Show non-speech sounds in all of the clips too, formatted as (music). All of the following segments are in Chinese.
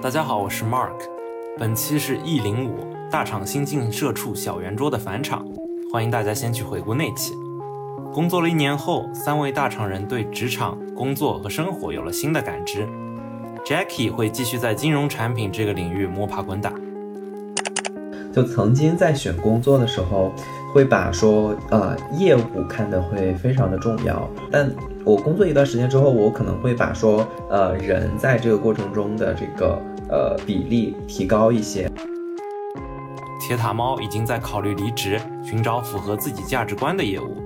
大家好，我是 Mark，本期是 E 零五大厂新进社畜小圆桌的返场，欢迎大家先去回顾那期。工作了一年后，三位大厂人对职场、工作和生活有了新的感知。Jackie 会继续在金融产品这个领域摸爬滚打。就曾经在选工作的时候，会把说呃业务看得会非常的重要，但我工作一段时间之后，我可能会把说呃人在这个过程中的这个呃比例提高一些。铁塔猫已经在考虑离职，寻找符合自己价值观的业务。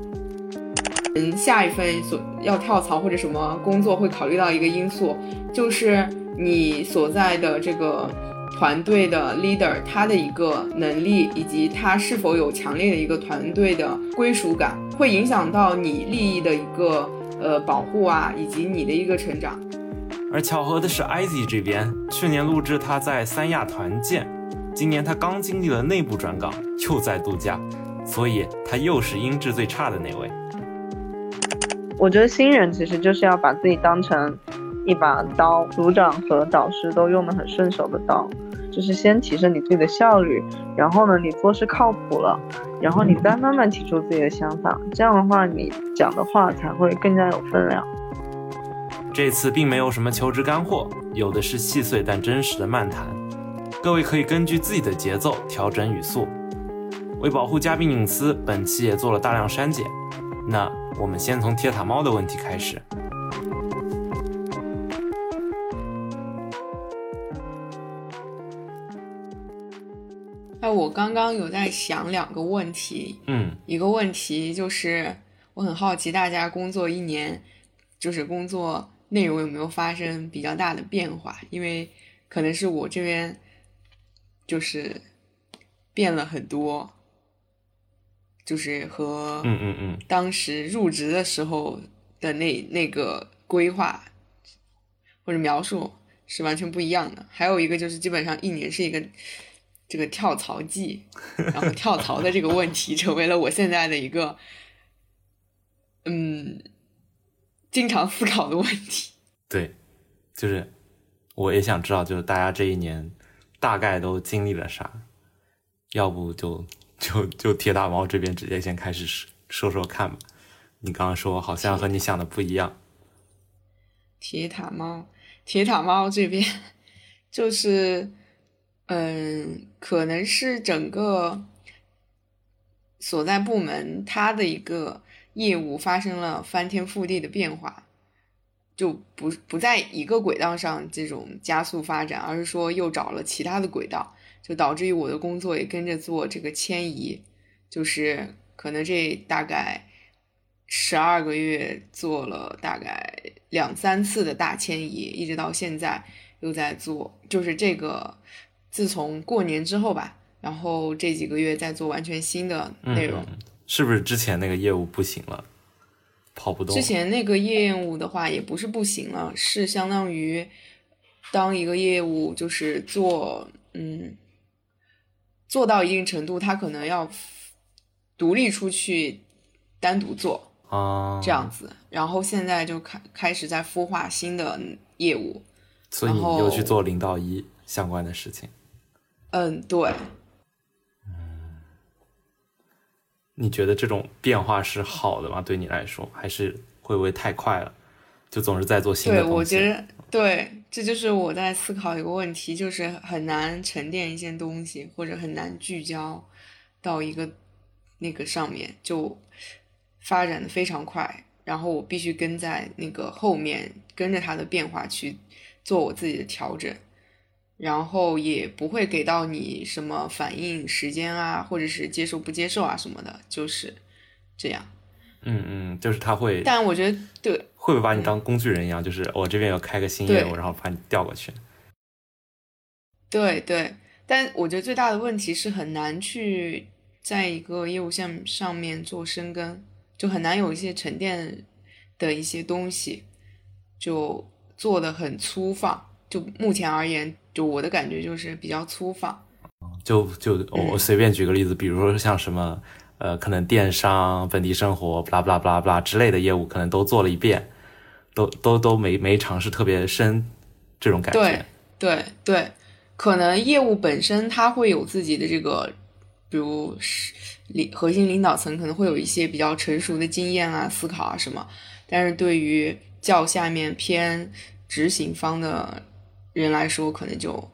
嗯，下一份所要跳槽或者什么工作会考虑到一个因素，就是你所在的这个团队的 leader 他的一个能力，以及他是否有强烈的一个团队的归属感，会影响到你利益的一个呃保护啊，以及你的一个成长。而巧合的是，IZ 这边去年录制他在三亚团建，今年他刚经历了内部转岗，又在度假，所以他又是音质最差的那位。我觉得新人其实就是要把自己当成一把刀，组长和导师都用得很顺手的刀，就是先提升你自己的效率，然后呢，你做事靠谱了，然后你再慢慢提出自己的想法，这样的话你讲的话才会更加有分量。这次并没有什么求职干货，有的是细碎但真实的漫谈，各位可以根据自己的节奏调整语速。为保护嘉宾隐私，本期也做了大量删减。那我们先从铁塔猫的问题开始。那我刚刚有在想两个问题，嗯，一个问题就是我很好奇大家工作一年，就是工作内容有没有发生比较大的变化？因为可能是我这边就是变了很多。就是和嗯嗯嗯当时入职的时候的那那个规划或者描述是完全不一样的。还有一个就是基本上一年是一个这个跳槽季，然后跳槽的这个问题 (laughs) 成为了我现在的一个嗯经常思考的问题。对，就是我也想知道，就是大家这一年大概都经历了啥，要不就。就就铁打猫这边直接先开始说说看吧。你刚刚说好像和你想的不一样。铁塔猫，铁塔猫这边就是，嗯，可能是整个所在部门它的一个业务发生了翻天覆地的变化，就不不在一个轨道上这种加速发展，而是说又找了其他的轨道。就导致于我的工作也跟着做这个迁移，就是可能这大概十二个月做了大概两三次的大迁移，一直到现在又在做，就是这个自从过年之后吧，然后这几个月在做完全新的内容，是不是之前那个业务不行了，跑不动？之前那个业务的话也不是不行了，是相当于当一个业务就是做嗯。做到一定程度，他可能要独立出去单独做啊，这样子。然后现在就开开始在孵化新的业务，所以你又去做零到一相关的事情。嗯，对。你觉得这种变化是好的吗？对你来说，还是会不会太快了？就总是在做新的东西。对，我觉得对。这就是我在思考一个问题，就是很难沉淀一件东西，或者很难聚焦到一个那个上面，就发展的非常快，然后我必须跟在那个后面，跟着它的变化去做我自己的调整，然后也不会给到你什么反应时间啊，或者是接受不接受啊什么的，就是这样。嗯嗯，就是他会，但我觉得对，会不会把你当工具人一样？就是我这边要开个新业务，然后把你调过去。对对，但我觉得最大的问题是很难去在一个业务线上面做深耕，就很难有一些沉淀的一些东西，就做的很粗放。就目前而言，就我的感觉就是比较粗放。就就我随便举个例子，比如说像什么。呃，可能电商、本地生活、blah blah blah blah 之类的业务，可能都做了一遍，都都都没没尝试特别深这种感觉。对对对，可能业务本身它会有自己的这个，比如是领核心领导层可能会有一些比较成熟的经验啊、思考啊什么，但是对于较下面偏执行方的人来说，可能就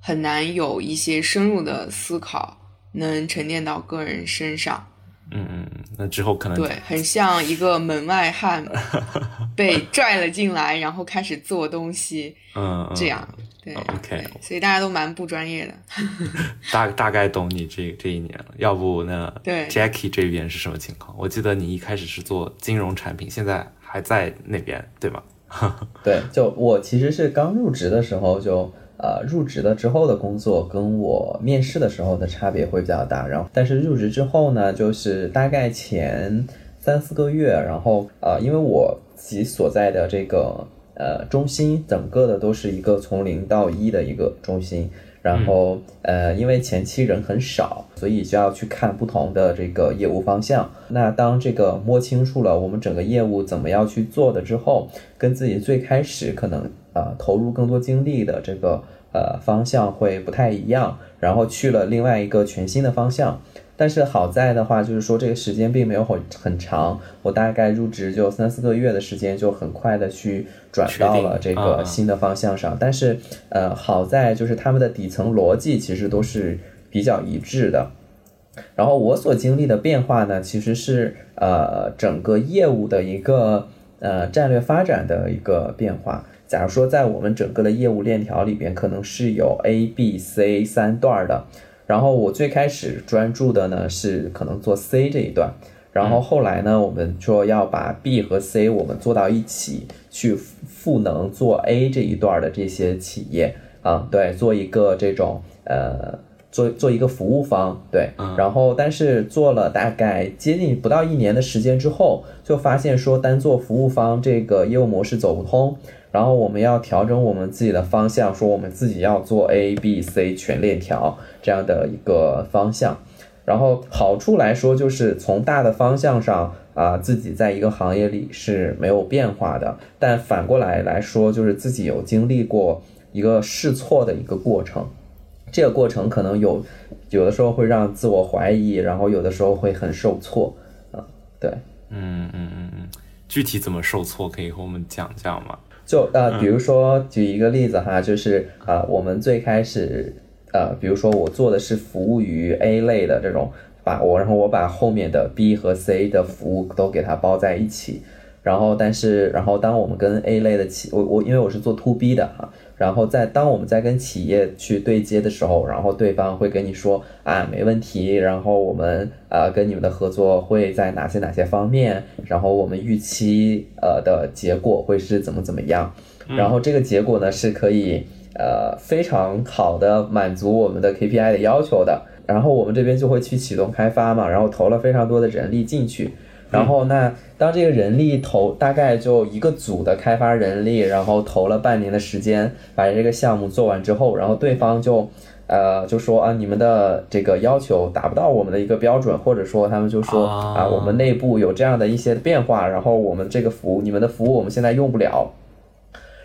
很难有一些深入的思考能沉淀到个人身上。嗯嗯嗯，那之后可能对，很像一个门外汉 (laughs) 被拽了进来，然后开始做东西，嗯，嗯这样。对嗯，OK 对所以大家都蛮不专业的。(laughs) 大大概懂你这这一年了。要不那对 Jackie 这边是什么情况？我记得你一开始是做金融产品，现在还在那边对吗？(laughs) 对，就我其实是刚入职的时候就。呃，入职了之后的工作跟我面试的时候的差别会比较大，然后但是入职之后呢，就是大概前三四个月，然后呃，因为我自己所在的这个呃中心，整个的都是一个从零到一的一个中心，然后呃，因为前期人很少，所以就要去看不同的这个业务方向。那当这个摸清楚了我们整个业务怎么样去做的之后，跟自己最开始可能呃投入更多精力的这个呃方向会不太一样，然后去了另外一个全新的方向。但是好在的话，就是说这个时间并没有很很长，我大概入职就三四个月的时间，就很快的去转到了这个新的方向上。但是呃，好在就是他们的底层逻辑其实都是比较一致的。然后我所经历的变化呢，其实是呃整个业务的一个呃战略发展的一个变化。假如说在我们整个的业务链条里边，可能是有 A、B、C 三段儿的，然后我最开始专注的呢是可能做 C 这一段，然后后来呢，我们说要把 B 和 C 我们做到一起，去赋能做 A 这一段的这些企业啊，对，做一个这种呃。做做一个服务方，对，然后但是做了大概接近不到一年的时间之后，就发现说单做服务方这个业务模式走不通，然后我们要调整我们自己的方向，说我们自己要做 A、B、C 全链条这样的一个方向。然后好处来说，就是从大的方向上啊、自己在一个行业里是没有变化的，但反过来来说，就是自己有经历过一个试错的一个过程。这个过程可能有有的时候会让自我怀疑，然后有的时候会很受挫，啊，对。嗯嗯嗯嗯，具体怎么受挫可以和我们讲讲吗？就呃，比如说举一个例子哈，就是啊、我们最开始呃，比如说我做的是服务于 A 类的这种，把我然后我把后面的 B 和 C 的服务都给它包在一起，然后但是然后当我们跟 A 类的企我我因为我是做 To B 的哈，然后在当我们在跟企业去对接的时候，然后对方会跟你说啊没问题，然后我们呃跟你们的合作会在哪些哪些方面，然后我们预期呃的结果会是怎么怎么样，然后这个结果呢是可以呃非常好的满足我们的 KPI 的要求的，然后我们这边就会去启动开发嘛，然后投了非常多的人力进去。然后那当这个人力投大概就一个组的开发人力，然后投了半年的时间把这个项目做完之后，然后对方就呃就说啊你们的这个要求达不到我们的一个标准，或者说他们就说啊啊我们内部有这样的一些变化，然后我们这个服务你们的服务我们现在用不了。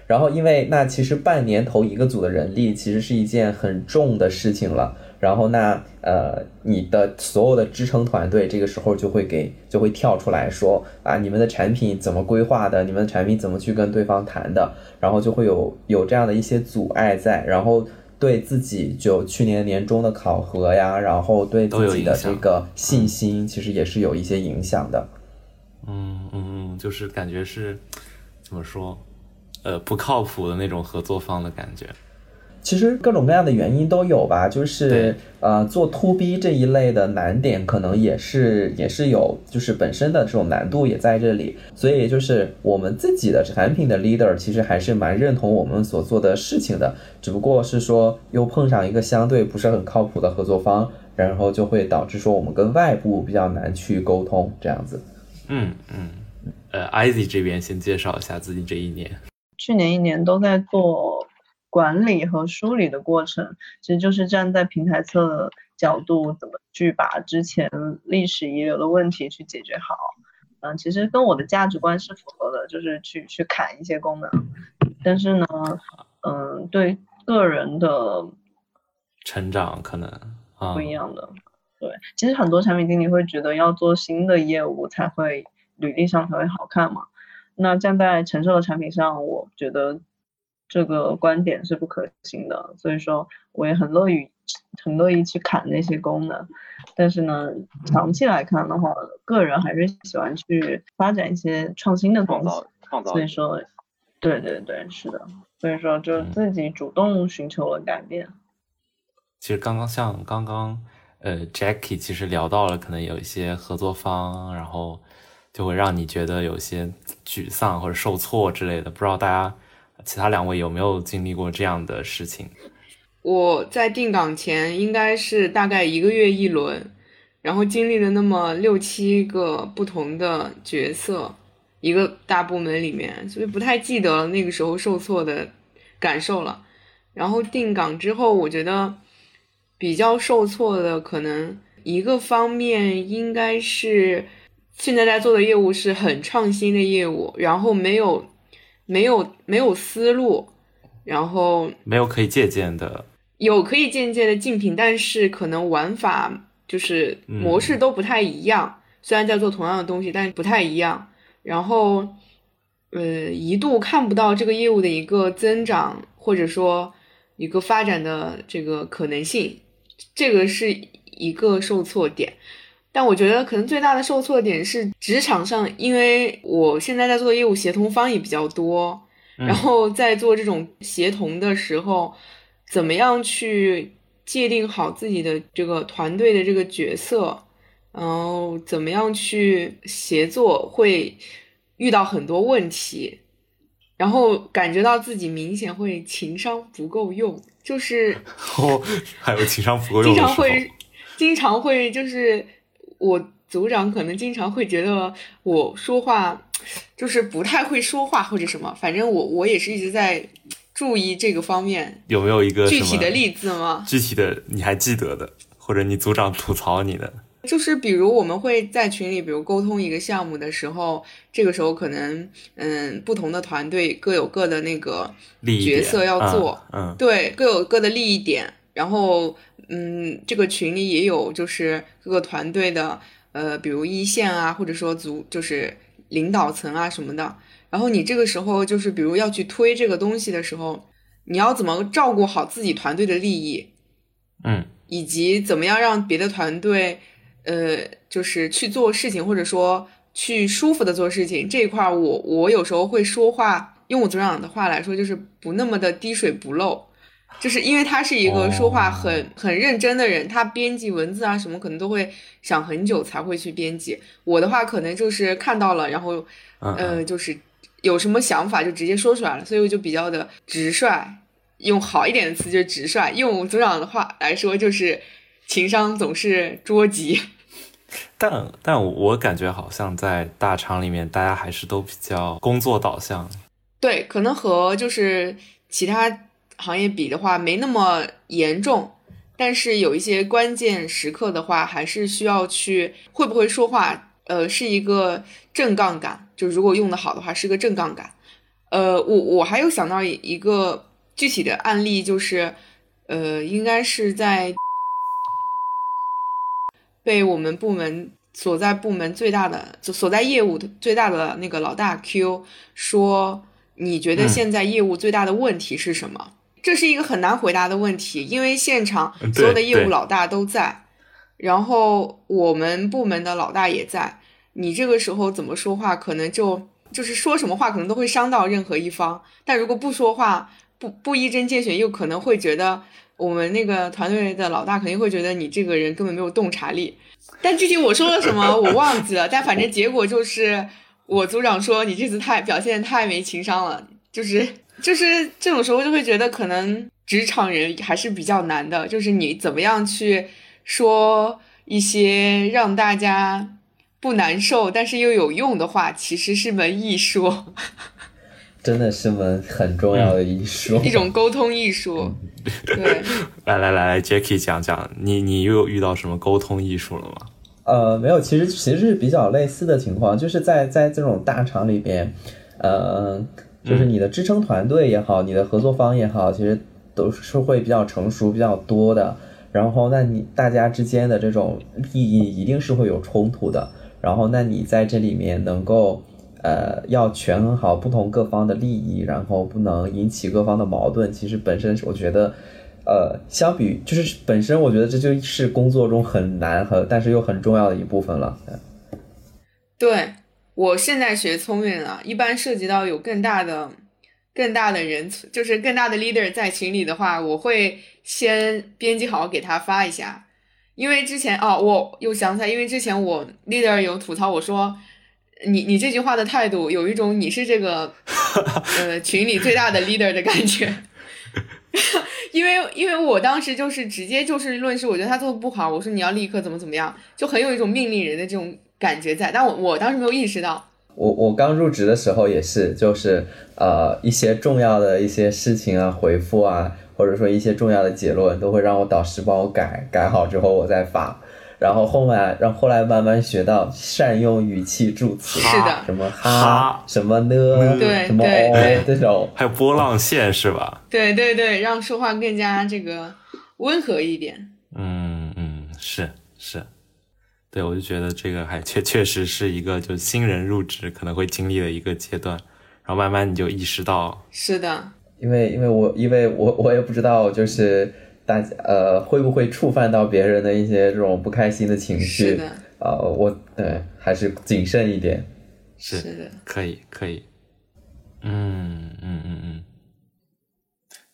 然后，因为那其实半年投一个组的人力，其实是一件很重的事情了。然后那呃，你的所有的支撑团队这个时候就会给就会跳出来说啊，你们的产品怎么规划的？你们的产品怎么去跟对方谈的？然后就会有有这样的一些阻碍在，然后对自己就去年年中的考核呀，然后对自己的这个信心，其实也是有一些影响的。嗯嗯嗯，就是感觉是怎么说，呃，不靠谱的那种合作方的感觉。其实各种各样的原因都有吧，就是呃，做 to B 这一类的难点，可能也是也是有，就是本身的这种难度也在这里。所以就是我们自己的产品的 leader，其实还是蛮认同我们所做的事情的，只不过是说又碰上一个相对不是很靠谱的合作方，然后就会导致说我们跟外部比较难去沟通这样子。嗯嗯，呃，Izzy 这边先介绍一下自己这一年。去年一年都在做管理和梳理的过程，其实就是站在平台侧的角度，怎么去把之前历史遗留的问题去解决好。嗯，其实跟我的价值观是符合的，就是去去砍一些功能。但是呢，嗯，对个人的成长可能啊不一样的。对，其实很多产品经理会觉得要做新的业务才会履历上才会好看嘛。那站在成熟的产品上，我觉得这个观点是不可行的。所以说，我也很乐于很乐意去砍那些功能。但是呢，长期来看的话，个人还是喜欢去发展一些创新的东西。创造所以说，对对对，是的。所以说，就自己主动寻求了改变。其实刚刚像刚刚呃，Jackie 其实聊到了可能有一些合作方，然后就会让你觉得有些沮丧或者受挫之类的。不知道大家其他两位有没有经历过这样的事情？我在定岗前应该是大概一个月一轮，然后经历了那么六七个不同的角色，一个大部门里面，所以不太记得那个时候受挫的感受了。然后定岗之后，我觉得比较受挫的可能一个方面应该是现在在做的业务是很创新的业务，然后没有没有没有思路，然后没有可以借鉴的，有可以借鉴的竞品，但是可能玩法就是模式都不太一样。虽然在做同样的东西，但是不太一样。然后，呃，一度看不到这个业务的一个增长，或者说一个发展的这个可能性，这个是一个受挫点。但我觉得可能最大的受挫点是职场上，因为我现在在做的业务协同方也比较多，然后在做这种协同的时候，怎么样去界定好自己的这个团队的这个角色，然后怎么样去协作，会遇到很多问题，然后感觉到自己明显会情商不够用，就是哦，还有情商不够用经常会，经常会就是我组长可能经常会觉得我说话就是不太会说话或者什么，反正我我也是一直在注意这个方面。有没有一个具体的例子吗？具体的你还记得的，或者你组长吐槽你的？就是比如我们会在群里，比如沟通一个项目的时候，这个时候可能嗯，不同的团队各有各的那个利益角色要做，嗯，嗯对，各有各的利益点，然后嗯，这个群里也有就是各个团队的呃，比如一线啊，或者说组就是领导层啊什么的。然后你这个时候就是比如要去推这个东西的时候，你要怎么照顾好自己团队的利益，嗯以及怎么样让别的团队呃，就是去做事情，或者说去舒服的做事情这一块儿，我我有时候会说话，用我组长的话来说，就是不那么的滴水不漏。就是因为他是一个说话很、很认真的人，他编辑文字啊什么可能都会想很久才会去编辑。我的话可能就是看到了，然后嗯呃，就是有什么想法就直接说出来了，所以我就比较的直率，用好一点的词就是直率，用我组长的话来说就是情商总是捉急。(laughs) 但但我感觉好像在大厂里面，大家还是都比较工作导向。对，可能和就是其他行业比的话没那么严重，但是有一些关键时刻的话，还是需要去会不会说话，呃，是一个正杠杆，就如果用的好的话，是个正杠杆。呃，我我还有想到一一个具体的案例，就是呃，应该是在被我们部门所在部门最大的所所在业务的最大的那个老大 Q 说，你觉得嗯现在业务最大的问题是什么？这是一个很难回答的问题，因为现场嗯所有的业务老大都在，然后我们部门的老大也在。你这个时候怎么说话，可能就就是说什么话，可能都会伤到任何一方。但如果不说话，不不一针见血，又可能会觉得我们那个团队的老大肯定会觉得你这个人根本没有洞察力。但具体我说了什么我忘记了，但反正结果就是我组长说你这次太表现太没情商了，就是就是这种时候就会觉得可能职场人还是比较难的，就是你怎么样去说一些让大家不难受但是又有用的话，其实是门艺术，(laughs) 真的是门很重要的艺术。一种沟通艺术。对，(laughs) 来来来来，Jackie 讲讲，你你又遇到什么沟通艺术了吗？呃，没有，其实其实是比较类似的情况，就是在在这种大厂里边，呃，就是你的支撑团队也好，你的合作方也好，其实都是会比较成熟、比较多的。然后，那你大家之间的这种利益一定是会有冲突的。然后，那你在这里面能够，呃，要权衡好不同各方的利益，然后不能引起各方的矛盾。其实本身我觉得，呃，相比就是本身我觉得这就是工作中很难和但是又很重要的一部分了。对我现在学聪明了，一般涉及到有更大的、更大的人，就是更大的 leader 在群里的话，我会先编辑好给他发一下。因为之前哦，我又想起来，因为之前我 leader 有吐槽我说，你你这句话的态度有一种你是这个呃群里最大的 leader 的感觉。(laughs) 因为因为我当时就是直接就事论事，我觉得他做的不好，我说你要立刻怎么怎么样，就很有一种命令人的这种感觉在。但我我当时没有意识到，我我刚入职的时候也是，就是呃一些重要的一些事情啊，回复啊。或者说一些重要的结论都会让我导师帮我改，改好之后我再发，然后后面让后来慢慢学到善用语气助词，是的，什么哈，什么呢，对，什么哦这种，还有波浪线是吧？对对对，让说话更加这个温和一点。嗯嗯，是是，对我就觉得这个还 (laughs) 确确实是一个就新人入职可能会经历的一个阶段，然后慢慢你就意识到，是的。因为，因为我，因为我，我也不知道，就是大家，呃，会不会触犯到别人的一些这种不开心的情绪？是的。呃，我对还是谨慎一点。是的，可以，可以。嗯嗯嗯嗯。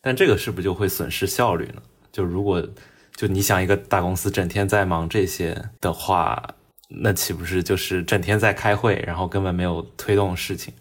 但这个是不是就会损失效率呢？就如果就你想一个大公司整天在忙这些的话，那岂不是就是整天在开会，然后根本没有推动事情？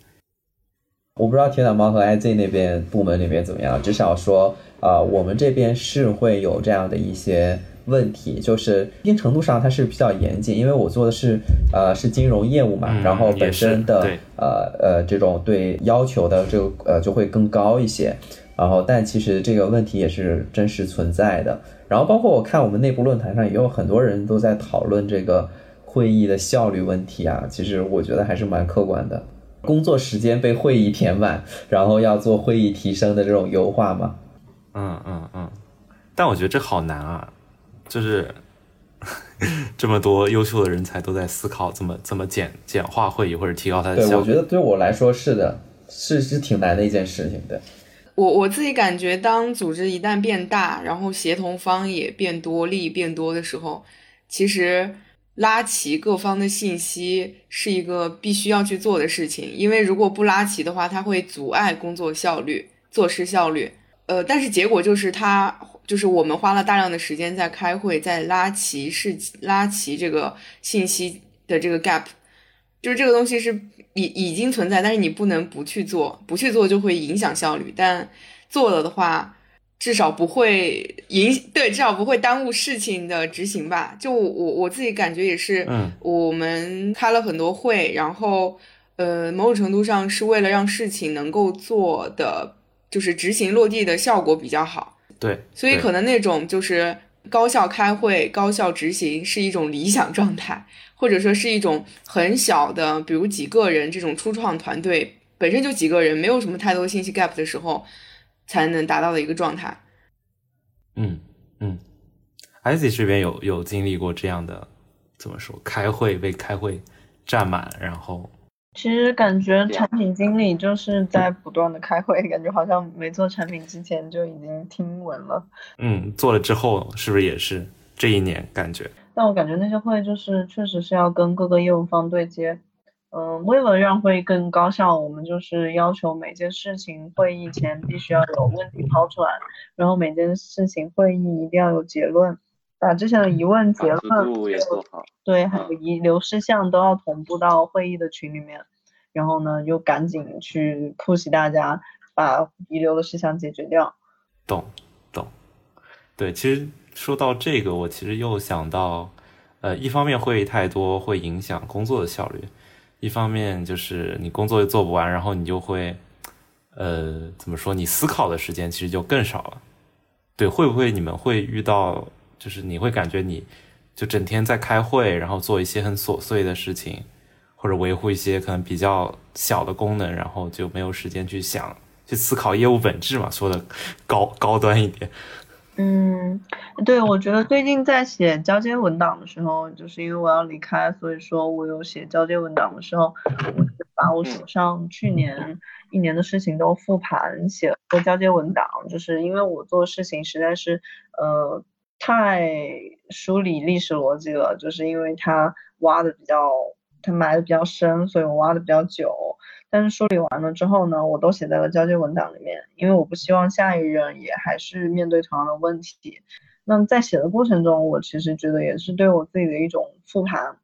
我不知道铁胆猫和 IZ 那边部门里面怎么样，至少说，啊，我们这边是会有这样的一些问题，就是一定程度上它是比较严谨，因为我做的是，呃，是金融业务嘛，然后本身的，呃呃，这种对要求的这个，呃，就会更高一些，然后但其实这个问题也是真实存在的，然后包括我看我们内部论坛上也有很多人都在讨论这个会议的效率问题啊，其实我觉得还是蛮客观的。工作时间被会议填满，然后要做会议提升的这种优化嘛？嗯嗯嗯，但我觉得这好难啊，就是 (laughs) 这么多优秀的人才都在思考怎么怎么简简化会议或者提高它的效率。对，我觉得对我来说是的，是是挺难的一件事情。对，我我自己感觉，当组织一旦变大，然后协同方也变多，利益变多的时候，其实。拉齐各方的信息是一个必须要去做的事情，因为如果不拉齐的话，它会阻碍工作效率、做事效率。呃，但是结果就是，它就是我们花了大量的时间在开会，在拉齐是拉齐这个信息的这个 gap，就是这个东西是已已经存在，但是你不能不去做，不去做就会影响效率，但做了的话。至少不会影对，至少不会耽误事情的执行吧。就我我自己感觉也是，嗯，我们开了很多会，然后呃，某种程度上是为了让事情能够做的，就是执行落地的效果比较好。对，所以可能那种就是高效开会、高效执行是一种理想状态，或者说是一种很小的，比如几个人这种初创团队本身就几个人，没有什么太多信息 gap 的时候。才能达到的一个状态。嗯嗯，IC 这边有有经历过这样的，怎么说？开会被开会占满，然后其实感觉产品经理就是在不断的开会，感觉好像没做产品之前就已经听闻了。嗯，做了之后是不是也是这一年感觉？但我感觉那些会就是确实是要跟各个业务方对接。嗯，为了让会议更高效，我们就是要求每件事情会议前必须要有问题抛出来，然后每件事情会议一定要有结论，把之前的疑问结论也做好，对，还有遗留事项都要同步到会议的群里面，然后呢又赶紧去 push 大家把遗留的事项解决掉。懂懂，对，其实说到这个，我其实又想到，呃，一方面会议太多会影响工作的效率。一方面就是你工作又做不完，然后你就会，呃，怎么说？你思考的时间其实就更少了。对，会不会你们会遇到，就是你会感觉你就整天在开会，然后做一些很琐碎的事情，或者维护一些可能比较小的功能，然后就没有时间去想去思考业务本质嘛，说的高高端一点。嗯，对，我觉得最近在写交接文档的时候，就是因为我要离开，所以说我有写交接文档的时候，我把我手上去年一年的事情都复盘，写了个交接文档，就是因为我做事情实在是呃太梳理历史逻辑了，就是因为它挖的比较，它埋的比较深，所以我挖的比较久。但是梳理完了之后呢，我都写在了交接文档里面，因为我不希望下一任也还是面对同样的问题。那么在写的过程中，我其实觉得也是对我自己的一种复盘，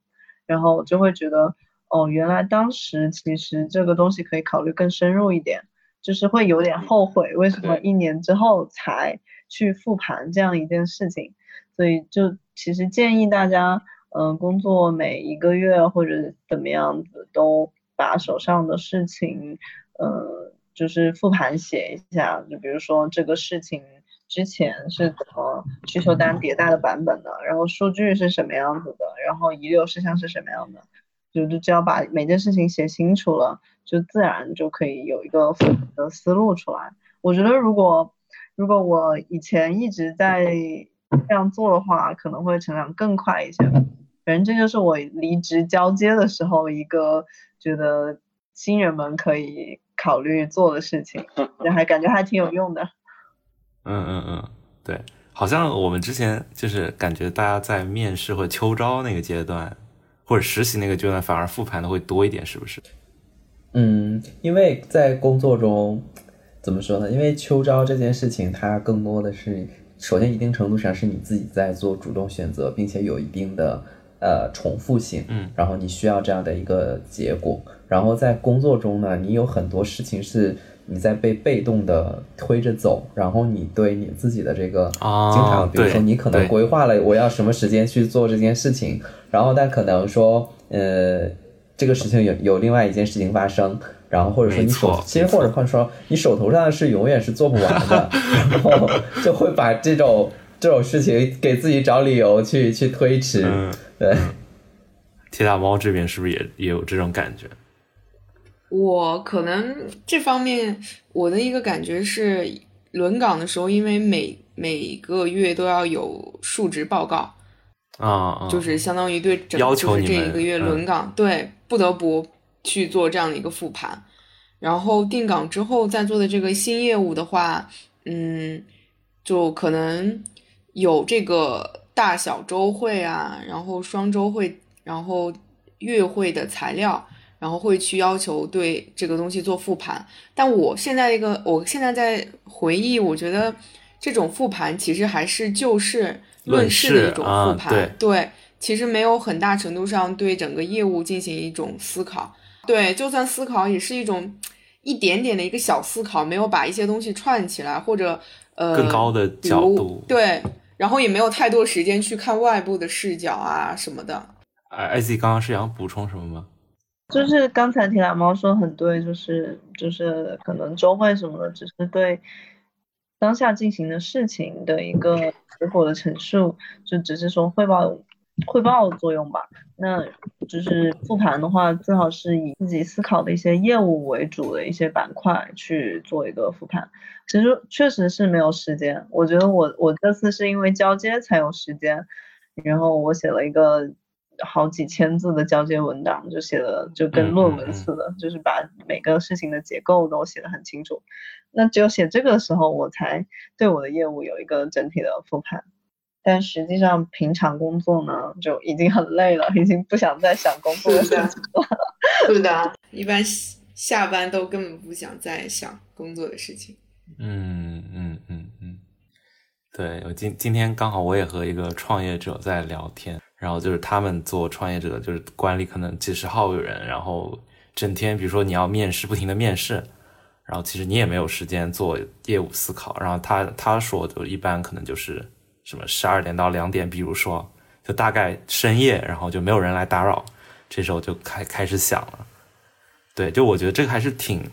然后就会觉得，哦，原来当时其实这个东西可以考虑更深入一点，就是会有点后悔为什么一年之后才去复盘这样一件事情。所以就其实建议大家，嗯，工作每一个月或者怎么样子都。把手上的事情，呃，就是复盘写一下，就比如说这个事情之前是怎么需求单迭代的版本的，然后数据是什么样子的，然后遗留事项是什么样的，就就只要把每件事情写清楚了，就自然就可以有一个复的思路出来。我觉得如果如果我以前一直在这样做的话，可能会成长更快一些。反正这就是我离职交接的时候一个。觉得新人们可以考虑做的事情，(laughs) 就还感觉还挺有用的。(laughs) 嗯嗯嗯，对，好像我们之前就是感觉大家在面试或秋招那个阶段，或者实习那个阶段，反而复盘的会多一点，是不是？嗯，因为在工作中怎么说呢？因为秋招这件事情，它更多的是首先一定程度上是你自己在做主动选择，并且有一定的。呃，重复性，嗯，然后你需要这样的一个结果，然后在工作中呢，你有很多事情是你在被被动的推着走，然后你对你自己的这个，啊，经常，比如说你可能规划了我要什么时间去做这件事情，然后但可能说，呃，这个事情有有另外一件事情发生，然后或者说你手，其实或者换说你手头上的事永远是做不完的，(laughs) 然后就会把这种这种事情给自己找理由去去推迟。对，铁打猫这边是不是也也有这种感觉？我可能这方面我的一个感觉是，轮岗的时候，因为每每个月都要有述职报告啊，就是相当于对整要求这一个月轮岗，对，不得不去做这样的一个复盘。然后定岗之后再做的这个新业务的话，嗯，就可能有这个。大小周会啊，然后双周会，然后月会的材料，然后会去要求对这个东西做复盘。但我现在一个，我现在在回忆，我觉得这种复盘其实还是就事论事的一种复盘，对，其实没有很大程度上对整个业务进行一种思考。对，就算思考，也是一种一点点的一个小思考，没有把一些东西串起来，或者呃更高的角度，对。然后也没有太多时间去看外部的视角啊什么的。哎，I Z 刚刚是想补充什么吗？就是刚才铁打猫说很对，就是就是可能周会什么的，只是对当下进行的事情的一个结果的陈述，就只是说汇报汇报的作用吧。那就是复盘的话，最好是以自己思考的一些业务为主的一些板块去做一个复盘。其实确实是没有时间，我觉得我我这次是因为交接才有时间，然后我写了一个好几千字的交接文档，就写的就跟论文似的，就是把每个事情的结构都写得很清楚。那只有写这个时候，我才对我的业务有一个整体的复盘。但实际上平常工作呢，就已经很累了，已经不想再想工作的事情了。(laughs) 是的，一般下班都根本不想再想工作的事情。嗯嗯嗯嗯，对我今今天刚好我也和一个创业者在聊天，然后就是他们做创业者，就是管理可能几十号人，然后整天比如说你要面试，不停的面试，然后其实你也没有时间做业务思考，然后他他说就一般可能就是什么十二点到两点，比如说就大概深夜，然后就没有人来打扰，这时候就开开始响了，对，就我觉得这个还是挺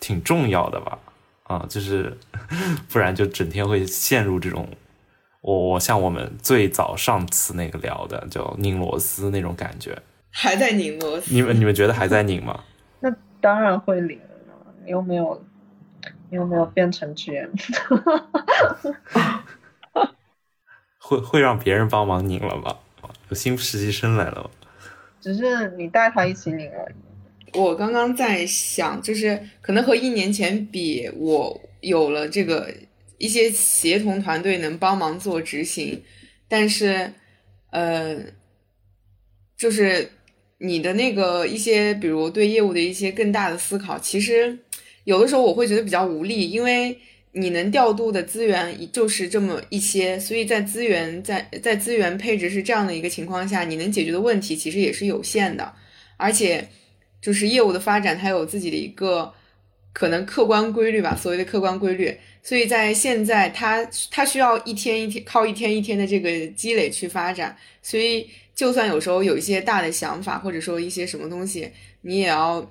挺重要的吧。啊，就是 (laughs) 不然就整天会陷入这种，我我像我们最早上次那个聊的就拧螺丝那种感觉，还在拧螺丝。你们你们觉得还在拧吗？(laughs) 那当然会拧了，又没有你有没有变成职员？(laughs) 会会让别人帮忙拧了吧？有新实习生来了吗，只是你带他一起拧而已。我刚刚在想，就是可能和一年前比，我有了这个一些协同团队能帮忙做执行，但是，呃，就是你的那个一些，比如对业务的一些更大的思考，其实有的时候我会觉得比较无力，因为。你能调度的资源就是这么一些，所以在资源在在资源配置是这样的一个情况下，你能解决的问题其实也是有限的，而且就是业务的发展它有自己的一个可能客观规律吧，所谓的客观规律，所以在现在它它需要一天一天靠一天一天的这个积累去发展，所以就算有时候有一些大的想法或者说一些什么东西，你也要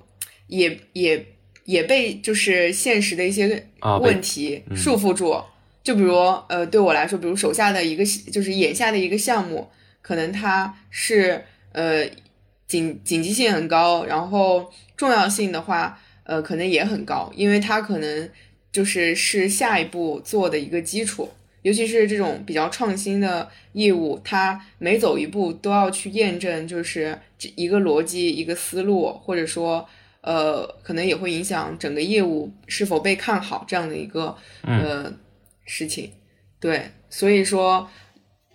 也也。也被就是现实的一些问题束缚住，就比如呃，对我来说，比如手下的一个就是眼下的一个项目，可能它是呃紧紧急性很高，然后重要性的话，呃，可能也很高，因为它可能就是是下一步做的一个基础，尤其是这种比较创新的业务，它每走一步都要去验证，就是一个逻辑、一个思路，或者说。呃，可能也会影响整个业务是否被看好这样的一个呃事情，对，所以说，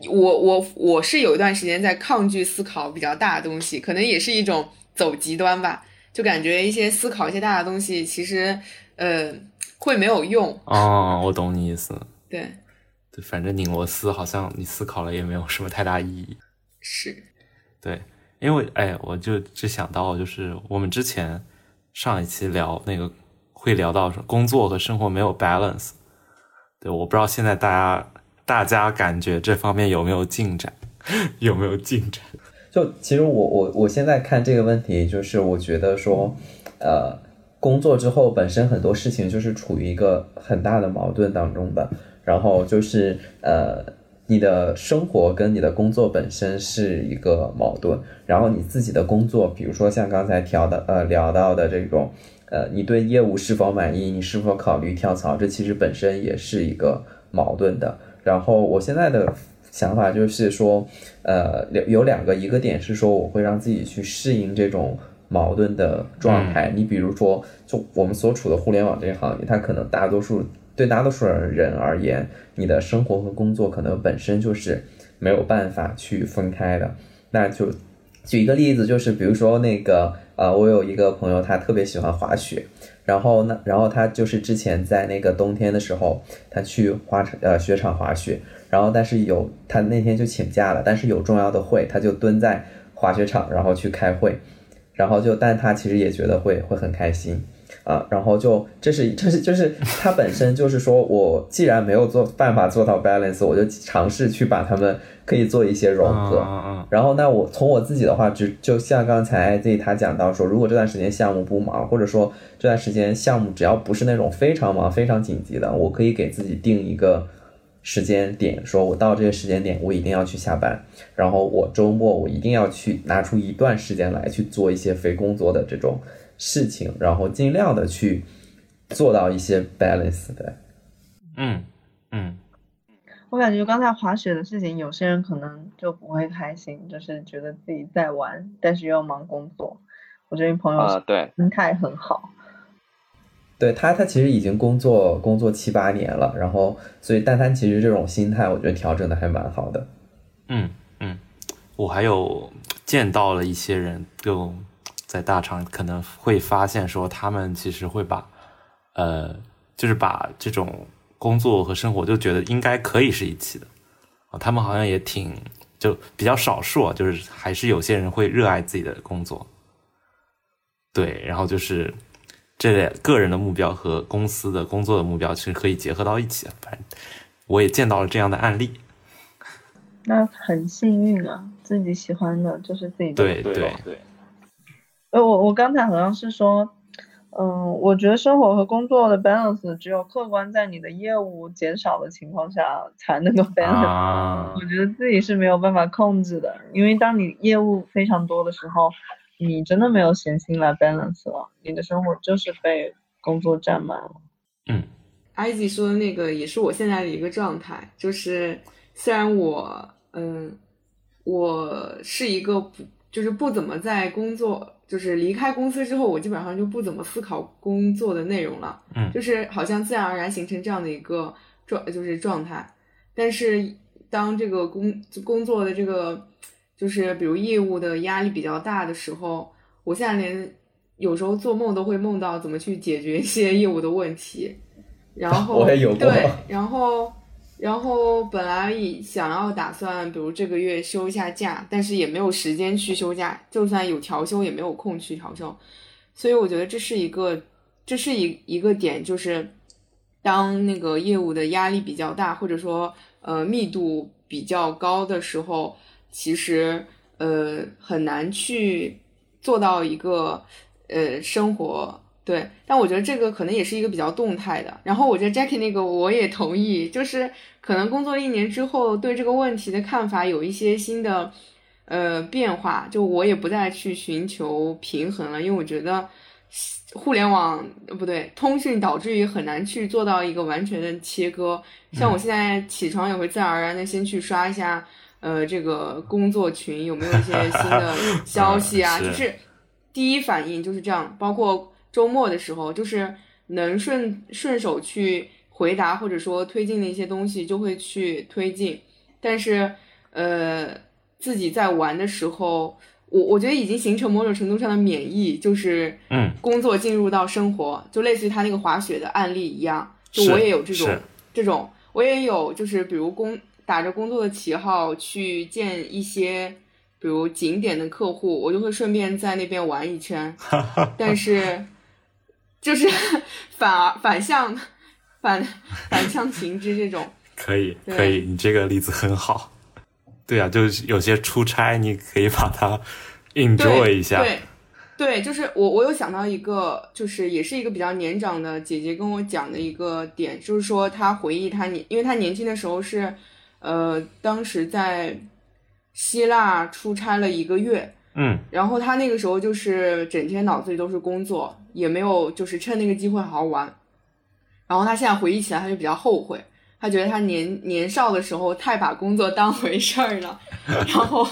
我我我是有一段时间在抗拒思考比较大的东西，可能也是一种走极端吧，就感觉一些思考一些大的东西，其实呃会没有用。哦，我懂你意思。对，对，反正拧螺丝好像你思考了也没有什么太大意义。是，对，因为哎，我就只想到就是我们之前。上一期聊那个会聊到说工作和生活没有 balance，对，我不知道现在大家大家感觉这方面有没有进展，(laughs) 有没有进展？就其实我我我现在看这个问题，就是我觉得说，呃，工作之后本身很多事情就是处于一个很大的矛盾当中的，然后就是呃。你的生活跟你的工作本身是一个矛盾，然后你自己的工作，比如说像刚才调的呃聊到的这种，呃，你对业务是否满意，你是否考虑跳槽，这其实本身也是一个矛盾的。然后我现在的想法就是说，呃，有有两个，一个点是说我会让自己去适应这种矛盾的状态。你比如说，就我们所处的互联网这个行业，它可能大多数。对大多数人而言，你的生活和工作可能本身就是没有办法去分开的。那就举一个例子，就是比如说那个呃，我有一个朋友，他特别喜欢滑雪，然后呢，然后他就是之前在那个冬天的时候，他去滑呃雪场滑雪，然后但是有他那天就请假了，但是有重要的会，他就蹲在滑雪场，然后去开会，然后就但他其实也觉得会会很开心。啊，然后就这是这是就是它本身就是说，我既然没有做办法做到 balance，我就尝试去把它们可以做一些融合。然后那我从我自己的话，就就像刚才 Z 他讲到说，如果这段时间项目不忙，或者说这段时间项目只要不是那种非常忙、非常紧急的，我可以给自己定一个时间点，说我到这个时间点我一定要去下班，然后我周末我一定要去拿出一段时间来去做一些非工作的这种。事情，然后尽量的去做到一些 balance 的。嗯嗯，我感觉刚才滑雪的事情，有些人可能就不会开心，就是觉得自己在玩，但是又要忙工作。我这位朋友对心态很好，对他，他其实已经工作工作七八年了，然后所以，但他其实这种心态，我觉得调整的还蛮好的。嗯嗯，我还有见到了一些人就。在大厂可能会发现，说他们其实会把，呃，就是把这种工作和生活就觉得应该可以是一起的啊。他们好像也挺就比较少数，就是还是有些人会热爱自己的工作。对，然后就是这个人的目标和公司的工作的目标其实可以结合到一起。反正我也见到了这样的案例。那很幸运啊，自己喜欢的就是自己的。对对对。呃，我我刚才好像是说，嗯，我觉得生活和工作的 balance 只有客观在你的业务减少的情况下才能够 balance。我觉得自己是没有办法控制的，因为当你业务非常多的时候，你真的没有闲心来 balance 了，你的生活就是被工作占满了。嗯埃及说的那个也是我现在的一个状态，就是虽然我嗯，我是一个不就是不怎么在工作，就是离开公司之后，我基本上就不怎么思考工作的内容了，嗯就是好像自然而然形成这样的一个状就是状态。但是当这个工工作的这个就是比如业务的压力比较大的时候，我现在连有时候做梦都会梦到怎么去解决一些业务的问题，然后 (laughs) 我也有过对，然后然后本来以想要打算比如这个月休一下假，但是也没有时间去休假，就算有调休也没有空去调休，所以我觉得这是一个这是一一个点，就是当那个业务的压力比较大，或者说呃密度比较高的时候，其实呃很难去做到一个呃生活。对，但我觉得这个可能也是一个比较动态的。然后我觉得 Jackie 那个我也同意，就是可能工作一年之后，对这个问题的看法有一些新的呃变化。就我也不再去寻求平衡了，因为我觉得互联网呃不对，通讯导致于很难去做到一个完全的切割。像我现在起床也会自然而然的先去刷一下，呃，这个工作群有没有一些新的 (laughs) 消息啊，是就是第一反应就是这样。包括周末的时候，就是能顺顺手去回答或者说推进的一些东西，就会去推进。但是，呃，自己在玩的时候，我我觉得已经形成某种程度上的免疫，就是嗯，工作进入到生活，就类似于他那个滑雪的案例一样，就我也有这种这种，我也有就是比如工打着工作的旗号去见一些比如景点的客户，我就会顺便在那边玩一圈，(laughs) 但是就是 (laughs) 反而反向反反向情之这种，(laughs) 可以可以，你这个例子很好。对啊，就是有些出差，你可以把它 enjoy 一下。对对，就是我我有想到一个，就是也是一个比较年长的姐姐跟我讲的一个点，就是说她回忆她年，因为她年轻的时候是，呃，当时在希腊出差了一个月，嗯然后她那个时候就是整天脑子里都是工作，也没有就是趁那个机会好好玩。然后他现在回忆起来，他就比较后悔，他觉得他年年少的时候太把工作当回事儿了，(laughs) 然后，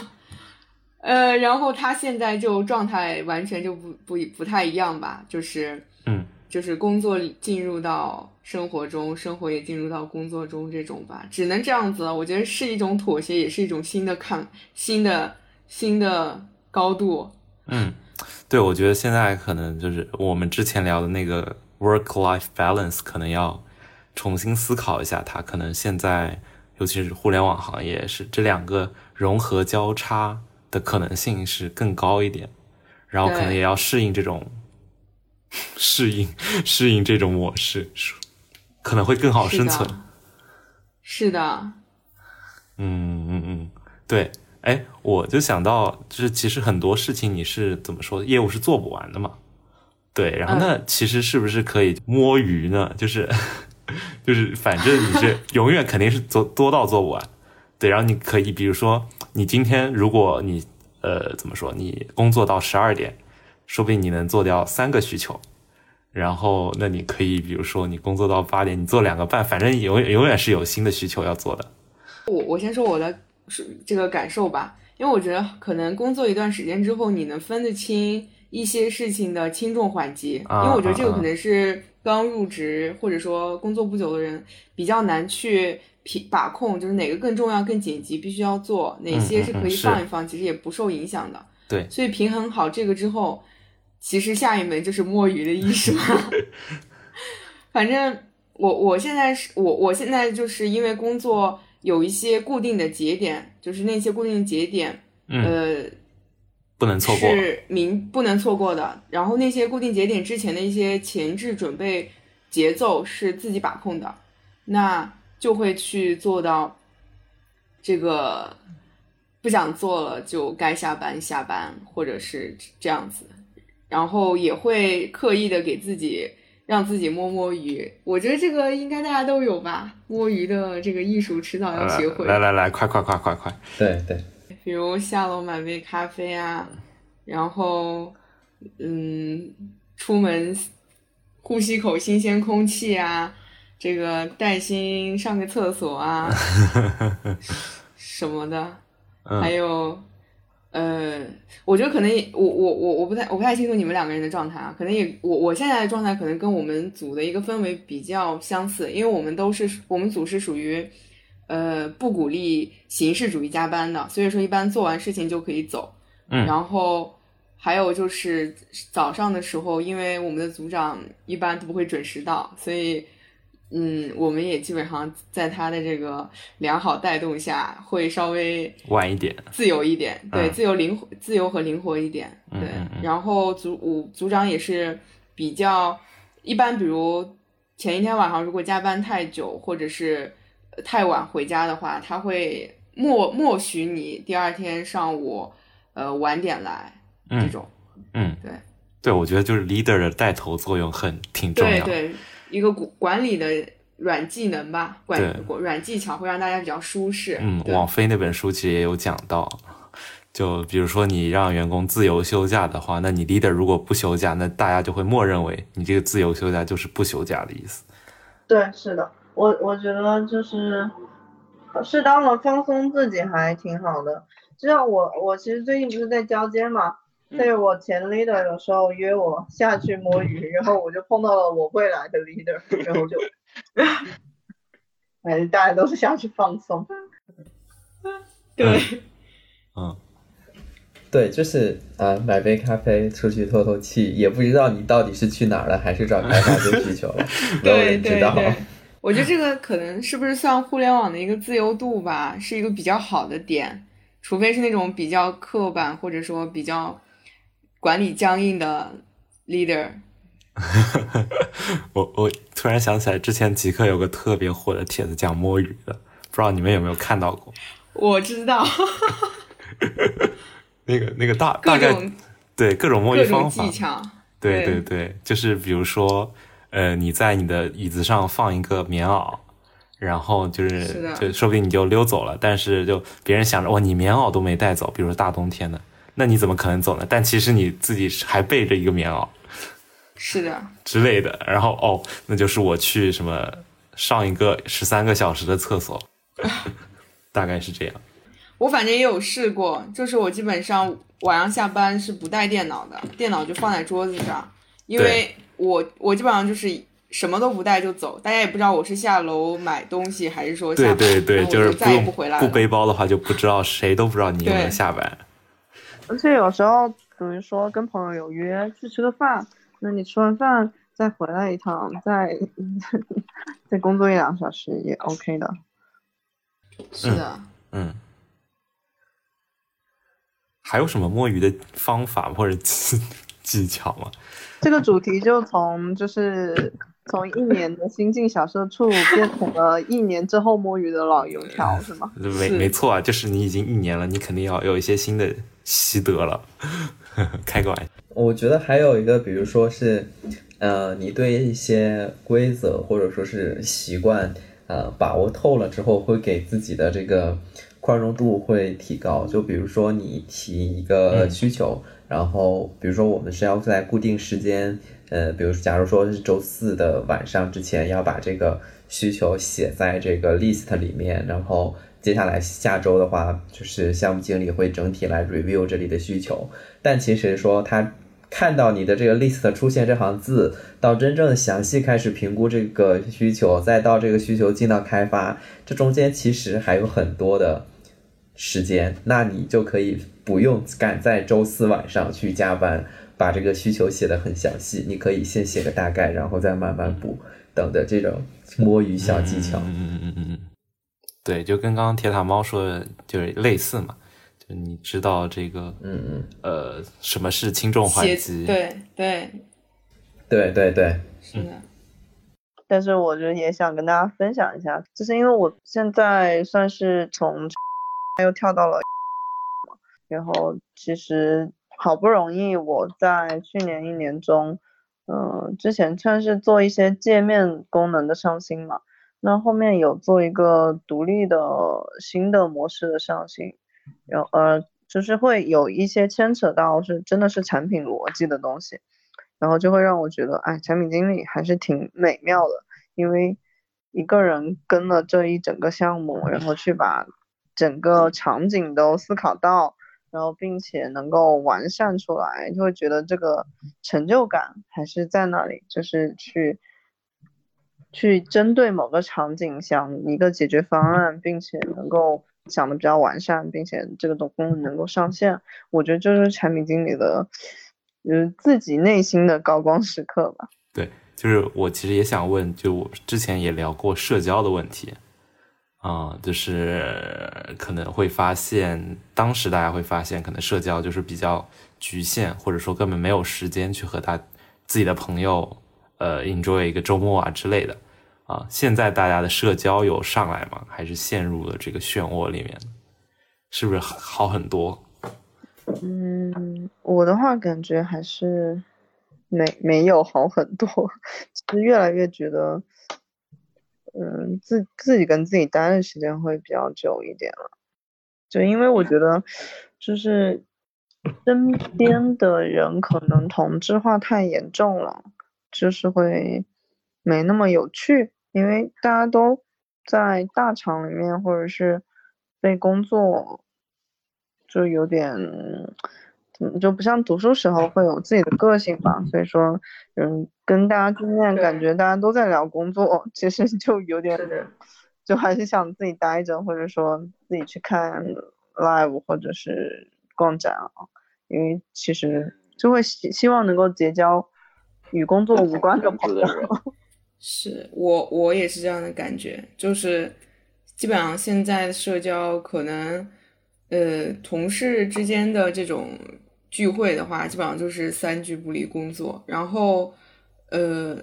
呃，然后他现在就状态完全就不不不太一样吧，就是嗯，就是工作进入到生活中，生活也进入到工作中这种吧，只能这样子了。我觉得是一种妥协，也是一种新的看新的新的高度。嗯，对，我觉得现在可能就是我们之前聊的那个 work-life balance，可能要重新思考一下它。可能现在，尤其是互联网行业，是这两个融合交叉的可能性是更高一点，然后可能也要适应这种适应适应这种模式，可能会更好是的生存。是的，嗯嗯嗯，对，哎，我就想到，就是其实很多事情你是怎么说，业务是做不完的嘛。对，然后那其实是不是可以摸鱼呢？就是 (laughs) 就是，反正你是 (laughs) 永远肯定是做多到做不完。对，然后你可以，比如说你今天如果你呃怎么说，你工作到十二点，说不定你能做掉三个需求。然后，那你可以，比如说你工作到八点，你做两个半，反正永远永远是有新的需求要做的。我我先说我的是这个感受吧，因为我觉得可能工作一段时间之后，你能分得清一些事情的轻重缓急，啊因为我觉得这个可能是刚入职或者说工作不久的人比较难去平把控，就是哪个更重要、更紧急，必须要做，哪些是可以放一放，其实也不受影响的。对所以平衡好这个之后，其实下一门就是摸鱼的艺术。(laughs) 反正我我现在是我我现在就是因为工作有一些固定的节点，就是那些固定节点，嗯，呃，不能错过。是明不能错过的。然后那些固定节点之前的一些前置准备节奏是自己把控的，那就会去做到这个不想做了就该下班下班，或者是这样子。然后也会刻意的给自己让自己摸摸鱼，我觉得这个应该大家都有吧，摸鱼的这个艺术迟早要学会。来来来，快快快快快！对对，比如下楼买杯咖啡啊，然后嗯，出门呼吸口新鲜空气啊，这个带薪上个厕所啊 (laughs) 什么的，嗯还有呃，我觉得可能也我我我我不太我不太清楚你们两个人的状态啊，可能也我我现在的状态可能跟我们组的一个氛围比较相似，因为我们都是我们组是属于呃不鼓励形式主义加班的，所以说一般做完事情就可以走。嗯然后还有就是早上的时候，因为我们的组长一般都不会准时到，所以嗯，我们也基本上在他的这个良好带动下，会稍微晚一点，自由一点，对，嗯自由灵活、自由和灵活一点，对。嗯嗯嗯然后组组组长也是比较一般，比如前一天晚上如果加班太久或者是呃太晚回家的话，他会默默许你第二天上午呃晚点来这嗯种。嗯，对对，我觉得就是 leader 的带头作用很挺重要。对对，一个管管理的软技能吧，管对软技巧会让大家比较舒适。嗯，对网飞那本书其实也有讲到，就比如说你让员工自由休假的话，那你 leader 如果不休假，那大家就会默认为你这个自由休假就是不休假的意思。对，是的，我我觉得就是适当的放松自己还挺好的。就像我，我其实最近不是在交接嘛，所以我前 leader 有时候约我下去摸鱼，然后我就碰到了我未来的 leader，然后就，哎，大家都是下去放松。(laughs) 对，嗯，对，就是啊、买杯咖啡，出去透透气，也不知道你到底是去哪儿了，还是找开发者需求了，(laughs) 没有对人知道。对对，(laughs) 我觉得这个可能是不是算互联网的一个自由度吧，是一个比较好的点，除非是那种比较刻板或者说比较管理僵硬的 leader。(laughs) 我我突然想起来，之前极客有个特别火的帖子讲摸鱼的，不知道你们有没有看到过？我知道。(laughs) 那个那个大大概对各种摸鱼方法。技，巧，对对。对对，就是比如说，呃，你在你的椅子上放一个棉袄，然后就是就说不定你就溜走了，但是就别人想着哇，你棉袄都没带走，比如说大冬天的，那你怎么可能走呢？但其实你自己还背着一个棉袄是的，之类的，然后哦，那就是我去什么上一个十三个小时的厕所，(laughs) 大概是这样。我反正也有试过，就是我基本上晚上下班是不带电脑的，电脑就放在桌子上，因为我我基本上就是什么都不带就走，大家也不知道我是下楼买东西还是说下对班，对对，就是再也用不回来了。不背包的话，就不知道谁都不知道你有没有下班。而且有时候，比如说跟朋友有约去吃个饭，那你吃完饭再回来一趟，再 (laughs) 再工作一两个小时也 OK 的。是的，嗯，还有什么摸鱼的方法或者技技巧吗？(laughs) 这个主题就从就是从一年的新晋小社畜变成了一年之后摸鱼的老油条，是吗？没没错啊，就是你已经一年了，你肯定要有一些新的习得了。(laughs) 开个玩笑，我觉得还有一个，比如说是，呃，你对一些规则或者说是习惯，呃，把握透了之后，会给自己的这个宽容度会提高。就比如说你提一个需求，然后比如说我们是要在固定时间，呃，比如假如说是周四的晚上之前要把这个需求写在这个 list 里面，然后接下来下周的话，就是项目经理会整体来 review 这里的需求。但其实说他看到你的这个 list 出现这行字，到真正详细开始评估这个需求，再到这个需求进到开发，这中间其实还有很多的时间，那你就可以不用赶在周四晚上去加班，把这个需求写得很详细，你可以先写个大概，然后再慢慢补，等的这种摸鱼小技巧。嗯嗯嗯嗯嗯，对，就跟刚刚铁塔猫说的，就是类似嘛，就你知道这个嗯嗯，呃什么是轻重缓急，对对。对对对，是的，(laughs) 但是我就也想跟大家分享一下，就是因为我现在算是从又跳到了，然后其实好不容易我在去年一年中，嗯、之前算是做一些界面功能的上新嘛，那后面有做一个独立的新的模式的上新，然后呃就是会有一些牵扯到是真的是产品逻辑的东西。然后就会让我觉得，哎，产品经理还是挺美妙的，因为一个人跟了这一整个项目，然后去把整个场景都思考到，然后并且能够完善出来，就会觉得这个成就感还是在那里，就是去去针对某个场景想一个解决方案，并且能够想的比较完善，并且这个东功能能够上线，我觉得这是产品经理的。嗯，自己内心的高光时刻吧。对，就是我其实也想问，就我之前也聊过社交的问题，啊，就是可能会发现，当时大家会发现，可能社交就是比较局限，或者说根本没有时间去和他自己的朋友，呃，enjoy 一个周末啊之类的。啊，现在大家的社交有上来吗？还是陷入了这个漩涡里面？是不是好很多？嗯，我的话感觉还是没没有好很多，(laughs) 其实越来越觉得，嗯，自自己跟自己待的时间会比较久一点了，就因为我觉得就是身边的人可能同质化太严重了，就是会没那么有趣，因为大家都在大厂里面或者是被工作。就有点，嗯，就不像读书时候会有自己的个性吧，所以说，嗯，跟大家见面，感觉大家都在聊工作，(laughs) 其实就有点，就还是想自己待着，或者说自己去看 live 或者是逛展啊，因为其实就会希希望能够结交与工作无关的朋友。(laughs) 是我我也是这样的感觉，就是基本上现在社交可能。呃，同事之间的这种聚会的话，基本上就是三句不离工作。然后，呃，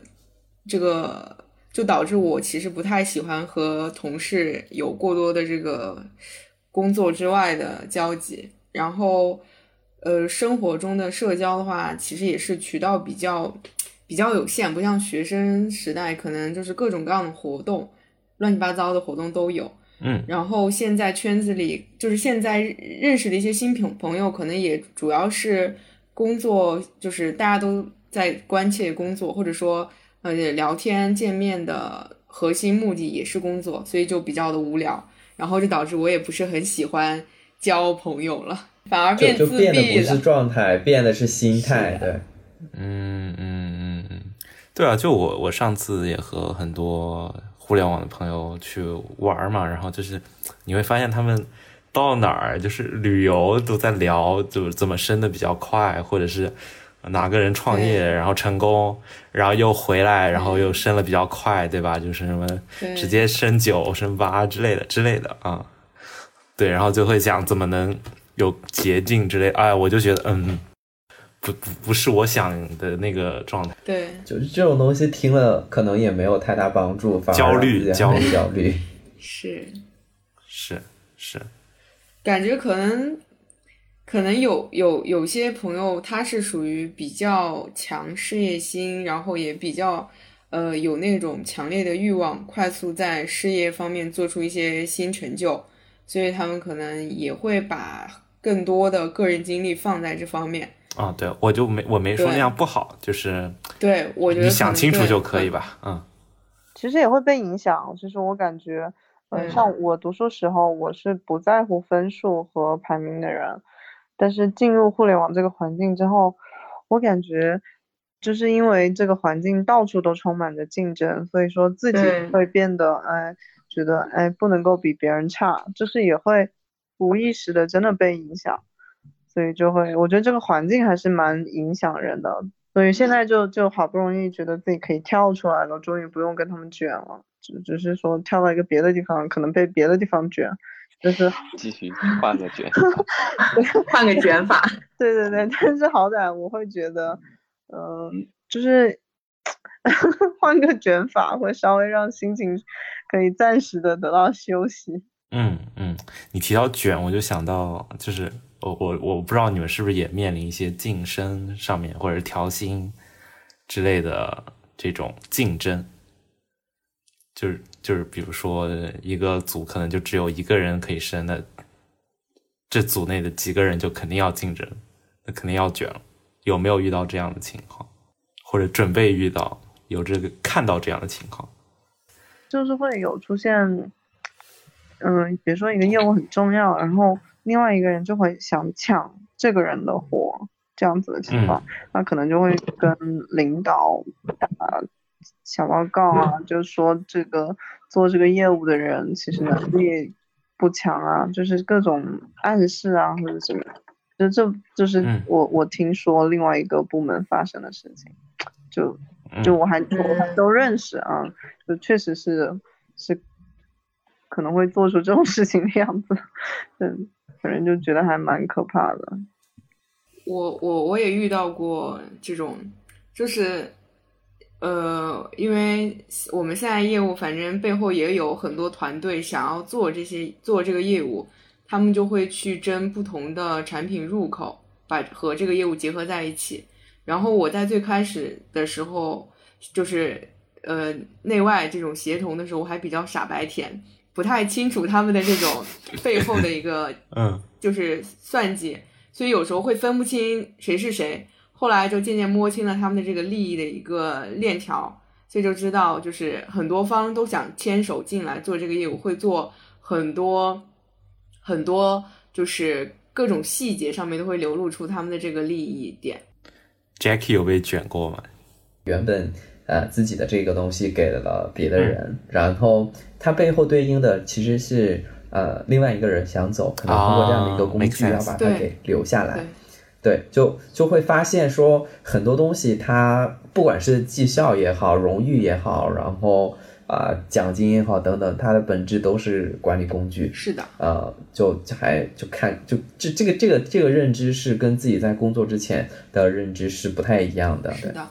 这个就导致我其实不太喜欢和同事有过多的这个工作之外的交集。然后，呃，生活中的社交的话，其实也是渠道比较比较有限，不像学生时代，可能就是各种各样的活动，乱七八糟的活动都有。嗯，然后现在圈子里就是现在认识的一些新朋朋友，可能也主要是工作，就是大家都在关切工作，或者说呃聊天见面的核心目的也是工作，所以就比较的无聊，然后就导致我也不是很喜欢交朋友了，反而变自闭了。变的不是状态，变的是心态，对，嗯嗯嗯嗯，对啊，就我我上次也和很多。互联网的朋友去玩嘛，然后就是你会发现他们到哪儿就是旅游都在聊，就怎么升的比较快，或者是哪个人创业然后成功，然后又回来，然后又升了比较快，对吧？就是什么直接升九、升八之类的之类的啊。对，然后就会讲怎么能有捷径之类。哎，我就觉得嗯。不不不是我想的那个状态，对，就是这种东西听了可能也没有太大帮助，反而焦虑焦虑焦虑，(laughs) 是。是是，感觉可能可能有有有些朋友他是属于比较强事业心，然后也比较呃有那种强烈的欲望，快速在事业方面做出一些新成就，所以他们可能也会把更多的个人精力放在这方面。啊，对，我就没我没说那样不好，就是对我觉得你想清楚就可以吧，嗯。其实也会被影响，就是我感觉，嗯，像我读书时候，我是不在乎分数和排名的人，但是进入互联网这个环境之后，我感觉就是因为这个环境到处都充满着竞争，所以说自己会变得哎，觉得哎不能够比别人差，就是也会无意识的真的被影响。所以就会，我觉得这个环境还是蛮影响人的。所以现在就就好不容易觉得自己可以跳出来了，终于不用跟他们卷了，只只是说跳到一个别的地方，可能被别的地方卷，就是 (laughs) 继续换个卷，(laughs) 换个卷法。(laughs) 对对对，但是好歹我会觉得，嗯，就是换个卷法会稍微让心情可以暂时的得到休息。嗯嗯，你提到卷，我就想到就是。我我我不知道你们是不是也面临一些晋升上面或者调薪之类的这种竞争，就是就是比如说一个组可能就只有一个人可以升，那这组内的几个人就肯定要竞争，那肯定要卷了。有没有遇到这样的情况？或者准备遇到有这个看到这样的情况？就是会有出现，嗯，比如说一个业务很重要，然后另外一个人就会想抢这个人的活，这样子的情况，那可能就会跟领导打小报告啊，就说这个做这个业务的人其实能力不强啊，就是各种暗示啊或者什么，就这就是我我听说另外一个部门发生的事情，就。就我还我还都认识啊，就确实是是可能会做出这种事情的样子，(laughs) 嗯，反正就觉得还蛮可怕的。我我我也遇到过这种，就是呃，因为我们现在业务反正背后也有很多团队想要做这些做这个业务，他们就会去争不同的产品入口，把和这个业务结合在一起。然后我在最开始的时候，就是呃内外这种协同的时候，我还比较傻白甜，不太清楚他们的这种 (laughs) 背后的一个 (laughs) 嗯，就是算计，所以有时候会分不清谁是谁。后来就渐渐摸清了他们的这个利益的一个链条，所以就知道就是很多方都想牵手进来做这个业务，会做很多很多，就是各种细节上面都会流露出他们的这个利益点。Jackie 有被卷过吗？原本呃自己的这个东西给了别的人，然后他背后对应的其实是呃另外一个人想走，可能通过这样的一个工具要把它给留下来。对，就就会发现说很多东西，它不管是绩效也好，荣誉也好，然后。啊，奖金也好，等等，它的本质都是管理工具。是的，呃，就还就看就这这个这个这个认知是跟自己在工作之前的认知是不太一样的。是的，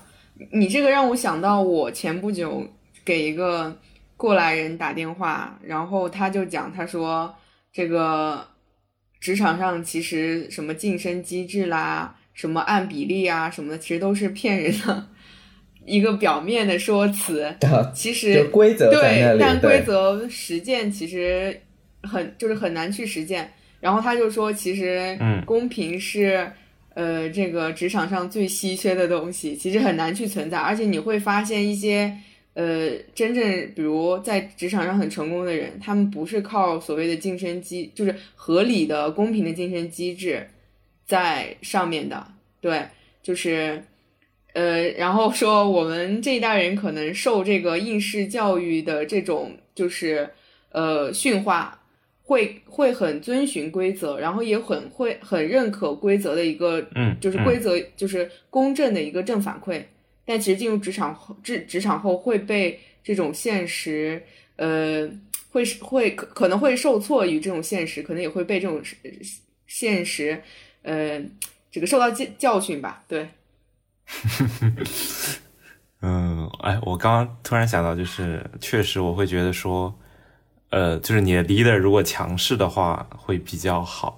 你这个让我想到，我前不久给一个过来人打电话，然后他就讲，他说这个职场上其实什么晋升机制啦，什么按比例啊什么的，其实都是骗人的。一个表面的说辞，(laughs) 其实规则对，但规则实践其实很就是很难去实践。然后他就说，其实公平是呃这个职场上最稀缺的东西，其实很难去存在。而且你会发现一些呃真正比如在职场上很成功的人，他们不是靠所谓的晋升机，就是合理的公平的晋升机制在上面的，对，就是。呃，然后说我们这一代人可能受这个应试教育的这种就是呃驯化，会会很遵循规则，然后也很会很认可规则的一个，嗯，就是规则就是公正的一个正反馈。但其实进入职场后，职职场后会被这种现实，呃，会会可可能会受挫于这种现实，可能也会被这种现实，呃，这个受到教教训吧，对。(laughs) 嗯，哎，我刚刚突然想到，就是确实我会觉得说，呃，就是你的 leader 如果强势的话会比较好，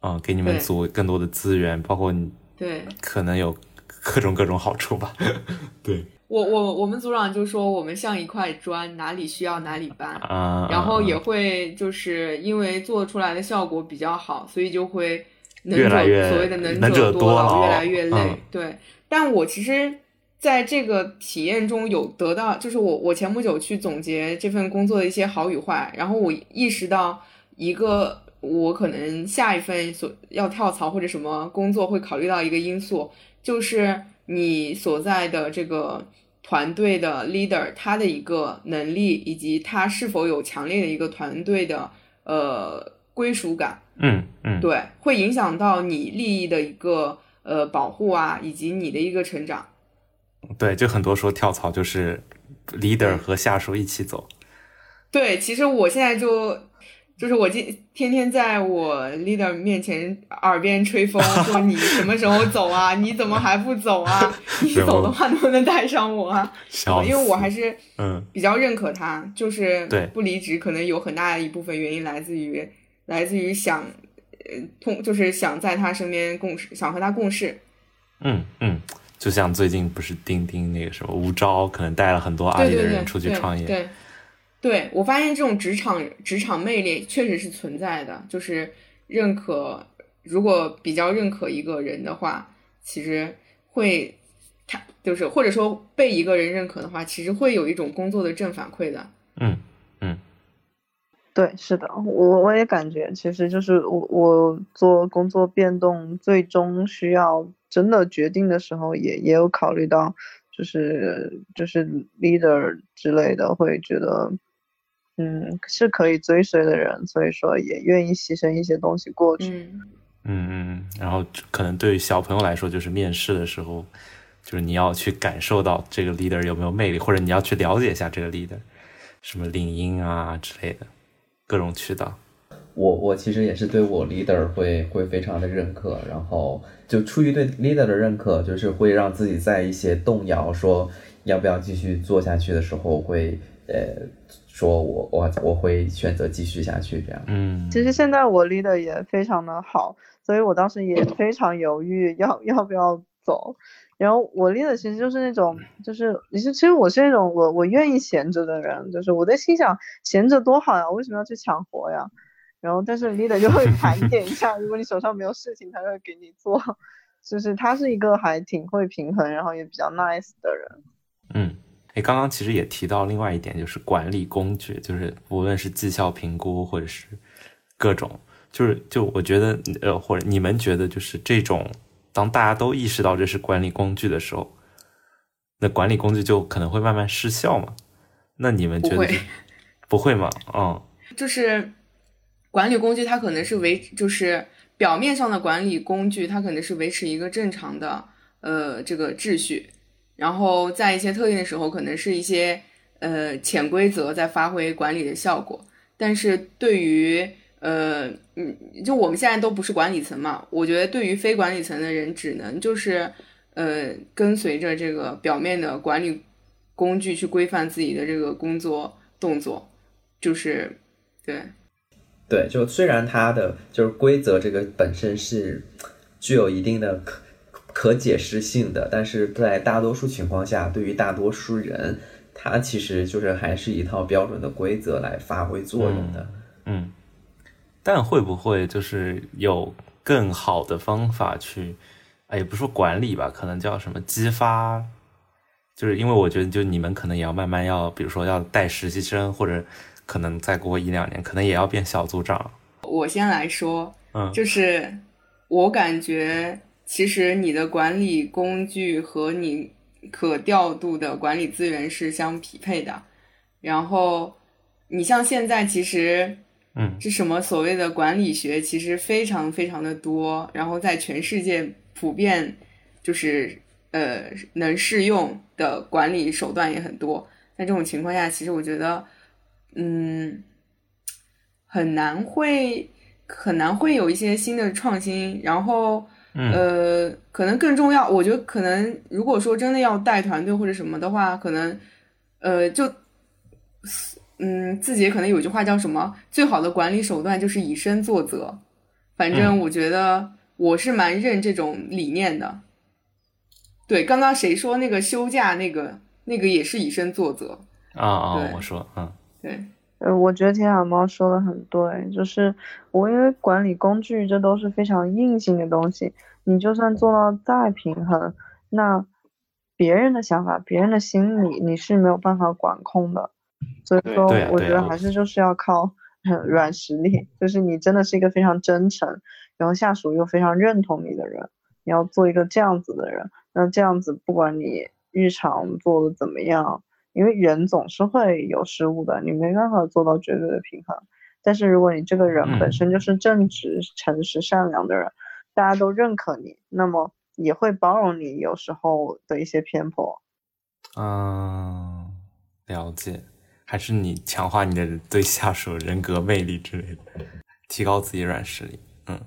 啊，给你们组更多的资源，包括你对，可能有各种各种好处吧。(laughs) 对，我我我们组长就说我们像一块砖，哪里需要哪里搬。啊，然后也会就是因为做出来的效果比较好，所以就会能者所谓的能者多劳，越来越累，对。但我其实在这个体验中有得到，就是我我前不久去总结这份工作的一些好与坏，然后我意识到一个我可能下一份所要跳槽或者什么工作会考虑到一个因素，就是你所在的这个团队的 leader 他的一个能力以及他是否有强烈的一个团队的呃归属感，嗯嗯，对，会影响到你利益的一个。呃，保护啊，以及你的一个成长，对，就很多说跳槽就是 leader 和下属一起走。对，其实我现在就就是我今天天在我 leader 面前耳边吹风，说你什么时候走啊？(laughs) 你怎么还不走啊？(laughs) 你走的话能不能带上我啊？因为我还是嗯比较认可他，就是不离职，可能有很大的一部分原因来自于来自于想呃。通就是想在他身边共事，想和他共事。嗯嗯，就像最近不是钉钉那个什么吴钊，可能带了很多阿里的人出去创业。对，对我发现这种职场职场魅力确实是存在的。就是认可，如果比较认可一个人的话，其实会他就是或者说被一个人认可的话，其实会有一种工作的正反馈的。嗯嗯，对，是的，我我也感觉，其实就是我我做工作变动，最终需要真的决定的时候，也也有考虑到，就是就是 leader 之类的会觉得，嗯，是可以追随的人，所以说也愿意牺牲一些东西过去。嗯嗯嗯，然后可能对于小朋友来说，就是面试的时候，就是你要去感受到这个 leader 有没有魅力，或者你要去了解一下这个 leader，什么领英啊之类的各种渠道。我我其实也是对我 leader 会会非常的认可，然后就出于对 leader 的认可，就是会让自己在一些动摇说要不要继续做下去的时候，会呃说我我我会选择继续下去这样。嗯，其实现在我 leader 也非常的好，所以我当时也非常犹豫要要不要走。然后我 leader 其实就是那种，就是其实其实我是那种我我愿意闲着的人，就是我在心想闲着多好呀，我为什么要去抢活呀？然后但是 leader 就会盘点一下，如果你手上没有事情，他就会给你做。就是他是一个还挺会平衡，然后也比较 nice 的人。嗯，哎，刚刚其实也提到另外一点，就是管理工具，就是无论是绩效评估或者是各种，就是就我觉得呃，或者你们觉得就是这种，当大家都意识到这是管理工具的时候，那管理工具就可能会慢慢失效嘛？那你们觉得不会不会吗？嗯就是管理工具，它可能是维，就是表面上的管理工具，它可能是维持一个正常的呃这个秩序，然后在一些特定的时候，可能是一些呃潜规则在发挥管理的效果。但是对于呃嗯，就我们现在都不是管理层嘛，我觉得对于非管理层的人，只能就是呃跟随着这个表面的管理工具去规范自己的这个工作动作，就是对。对，就虽然它的就是规则这个本身是具有一定的可可解释性的，但是在大多数情况下，对于大多数人，它其实就是还是一套标准的规则来发挥作用的。嗯，但会不会就是有更好的方法去，哎，也不说管理吧，可能叫什么激发，就是因为我觉得，就你们可能也要慢慢要，比如说要带实习生，或者可能再过一两年，可能也要变小组长。我先来说，嗯就是我感觉，其实你的管理工具和你可调度的管理资源是相匹配的。然后，你像现在其实，嗯这什么所谓的管理学，其实非常非常的多，然后在全世界普遍就是呃能适用的管理手段也很多。在这种情况下，其实我觉得，嗯，很难会很难会有一些新的创新，然后。嗯呃，可能更重要，我觉得可能如果说真的要带团队或者什么的话，可能呃就嗯自己可能有句话叫什么，最好的管理手段就是以身作则。反正嗯我觉得我是蛮认这种理念的。对，刚刚谁说那个休假那个那个也是以身作则？啊啊，对我说，嗯对，呃，我觉得铁海猫说的很对，就是我因为管理工具这都是非常硬性的东西，你就算做到再平衡，那别人的想法、别人的心理你是没有办法管控的。所以说，我觉得还是就是要靠呃软实力，就是你真的是一个非常真诚，然后下属又非常认同你的人，你要做一个这样子的人。那这样子，不管你日常做的怎么样，因为人总是会有失误的，你没办法做到绝对的平衡。但是如果你这个人本嗯身就是正直、诚实、善良的人，大家都认可你，那么也会包容你有时候的一些偏颇。嗯，了解，还是你强化你的对下属人格魅力之类的，提高自己软实力。嗯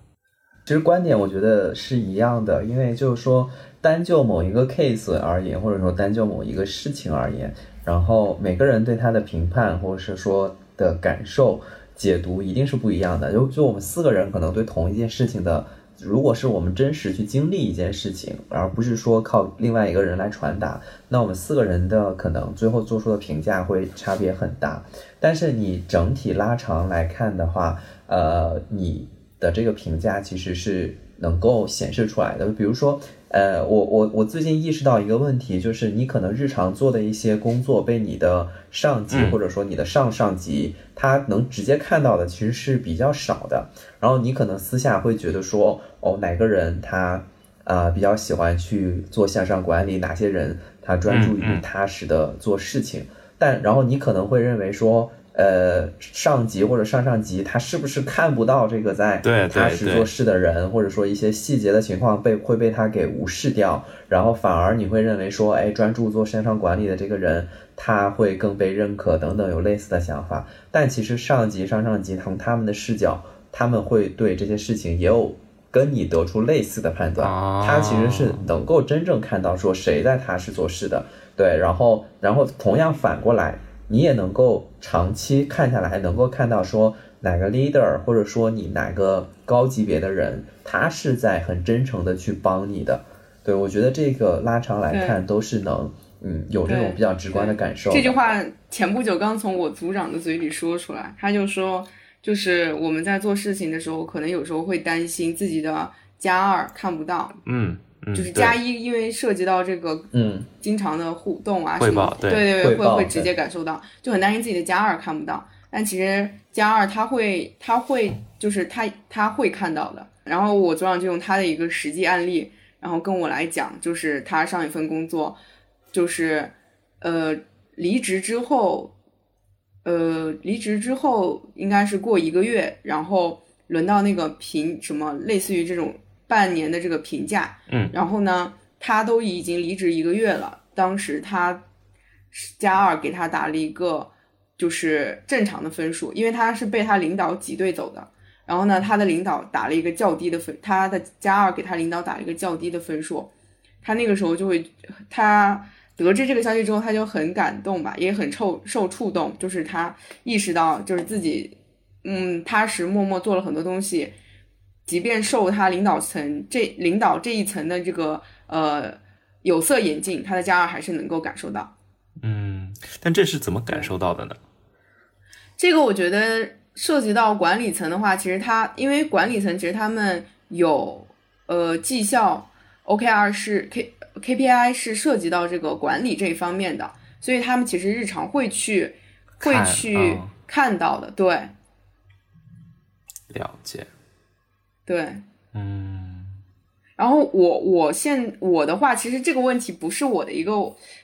其实观点我觉得是一样的，因为就是说单就某一个 case 而言，或者说单就某一个事情而言，然后每个人对他的评判或者是说的感受解读一定是不一样的。就就我们四个人可能对同一件事情的，如果是我们真实去经历一件事情，而不是说靠另外一个人来传达，那我们四个人的可能最后做出的评价会差别很大。但是你整体拉长来看的话，呃，你的这个评价其实是能够显示出来的。比如说，呃，我我我最近意识到一个问题，就是你可能日常做的一些工作被你的上级嗯或者说你的上上级，他能直接看到的其实是比较少的。然后你可能私下会觉得说，哦，哪个人他啊、呃比较喜欢去做向上管理，哪些人他专注于踏实的做事情。但然后你可能会认为说，呃，上级或者上上级他是不是看不到这个在踏实做事的人，或者说一些细节的情况被会被他给无视掉，然后反而你会认为说，哎，专注做线上管理的这个人他会更被认可等等，有类似的想法。但其实上级、上上级从他们的视角，他们会对这些事情也有跟你得出类似的判断。哦他其实是能够真正看到说谁在踏实做事的，对，然后然后同样反过来，你也能够长期看下来，能够看到说哪个 leader 或者说你哪个高级别的人，他是在很真诚的去帮你的。对我觉得这个拉长来看都是能嗯有这种比较直观的感受。这句话前不久刚从我组长的嘴里说出来，他就说，就是我们在做事情的时候，可能有时候会担心自己的加二看不到，嗯嗯，就是加一，因为涉及到这个嗯经常的互动啊，什么对对汇报会会直接感受到，就很担心自己的加二看不到。但其实加二他会他会就是他他会看到的。然后我组长就用他的一个实际案例，然后跟我来讲，就是他上一份工作，就是呃离职之后，呃离职之后应该是过一个月，然后轮到那个评什么类似于这种半年的这个评价，嗯，然后呢，他都已经离职一个月了，当时他加二给他打了一个就是正常的分数，因为他是被他领导挤兑走的。然后呢，他的领导打了一个较低的分，他的加二给他领导打了一个较低的分数，他那个时候就会，他得知这个消息之后，他就很感动吧，也很受受触动，就是他意识到，就是自己，嗯，踏实默默做了很多东西，即便受他领导层这领导这一层的这个呃有色眼镜，他的加二还是能够感受到。嗯，但这是怎么感受到的呢？这个我觉得涉及到管理层的话，其实他因为管理层其实他们有呃绩效 OKR 是 K KPI 是涉及到这个管理这一方面的，所以他们其实日常会去会去嗯看到的，对了解，对。嗯然后我我现我的话，其实这个问题不是我的一个，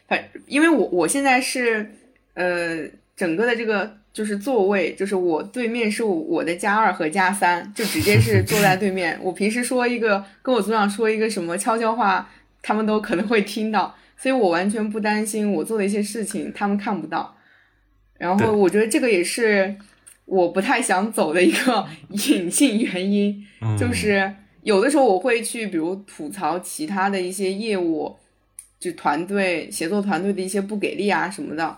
反因为我我现在是呃整个的这个就是座位，就是我对面是我的加二和加三，就直接是坐在对面。(laughs) 我平时说一个跟我组长说一个什么悄悄话，他们都可能会听到，所以我完全不担心我做的一些事情他们看不到。然后我觉得这个也是我不太想走的一个隐性原因。嗯，就是有的时候我会去，比如吐槽其他的一些业务，就团队协作团队的一些不给力啊什么的，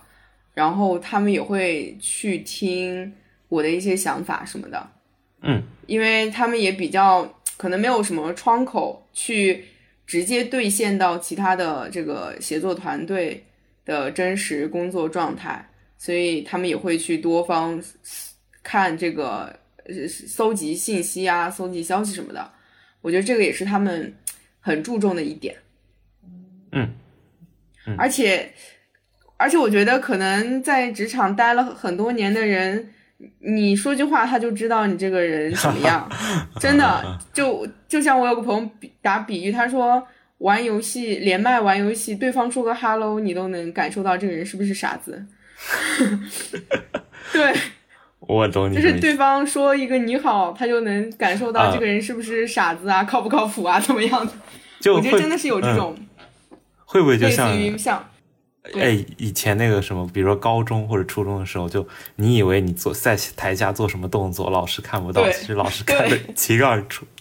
然后他们也会去听我的一些想法什么的，嗯，因为他们也比较可能没有什么窗口去直接兑现到其他的这个协作团队的真实工作状态，所以他们也会去多方看这个呃搜集信息啊、搜集消息什么的。我觉得这个也是他们很注重的一点。嗯，而且而且我觉得可能在职场待了很多年的人，你说句话他就知道你这个人怎么样，(laughs) 真的就就像我有个朋友比打比喻，他说。玩游戏连麦玩游戏，对方说个 “hello”，你都能感受到这个人是不是傻子。(laughs) (laughs) 对，我懂你就。是对方说一个你好，他就能感受到啊。这个人是不是傻子啊，(laughs) 靠不靠谱啊，怎么样的？就我觉得真的是有这嗯。种会不会就类似像于像对。哎以前那个什么，比如说高中或者初中的时候，就你以为你做在台下做什么动作，老师看不到，其实老师看一清二楚。(laughs)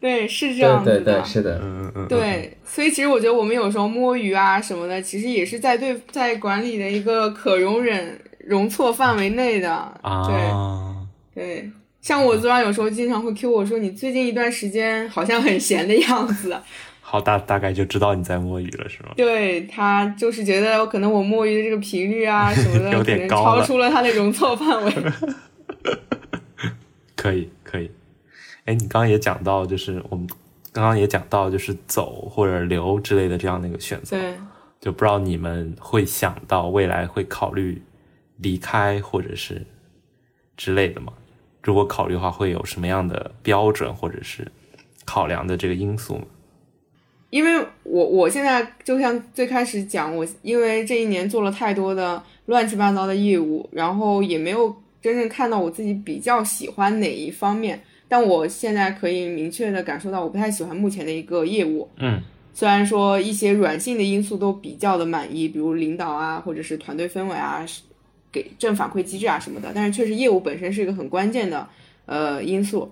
对是这对对样子的，对，是的，嗯嗯嗯，对，所以其实我觉得我们有时候摸鱼啊什么的，其实也是在对在管理的一个可容忍容错范围内的。啊，对对，像我组长有时候经常会 Q 我说，你最近一段时间好像很闲的样子。(laughs) 好大大概就知道你在摸鱼了，是吗？对他就是觉得可能我摸鱼的这个频率啊 (laughs) 什么的，有点高超出了他的容错范围。(laughs) 可以可以。哎，你刚刚也讲到，就是我们刚刚也讲到，就是走或者留之类的这样的一个选择，对，就不知道你们会想到未来会考虑离开或者是之类的嘛？如果考虑的话，会有什么样的标准或者是考量的这个因素吗？因为我我现在就像最开始讲，我因为这一年做了太多的乱七八糟的业务，然后也没有真正看到我自己比较喜欢哪一方面。但我现在可以明确的感受到，我不太喜欢目前的一个业务。嗯，虽然说一些软性的因素都比较的满意，比如领导啊，或者是团队氛围啊，给正反馈机制啊什么的，但是确实业务本身是一个很关键的呃因素。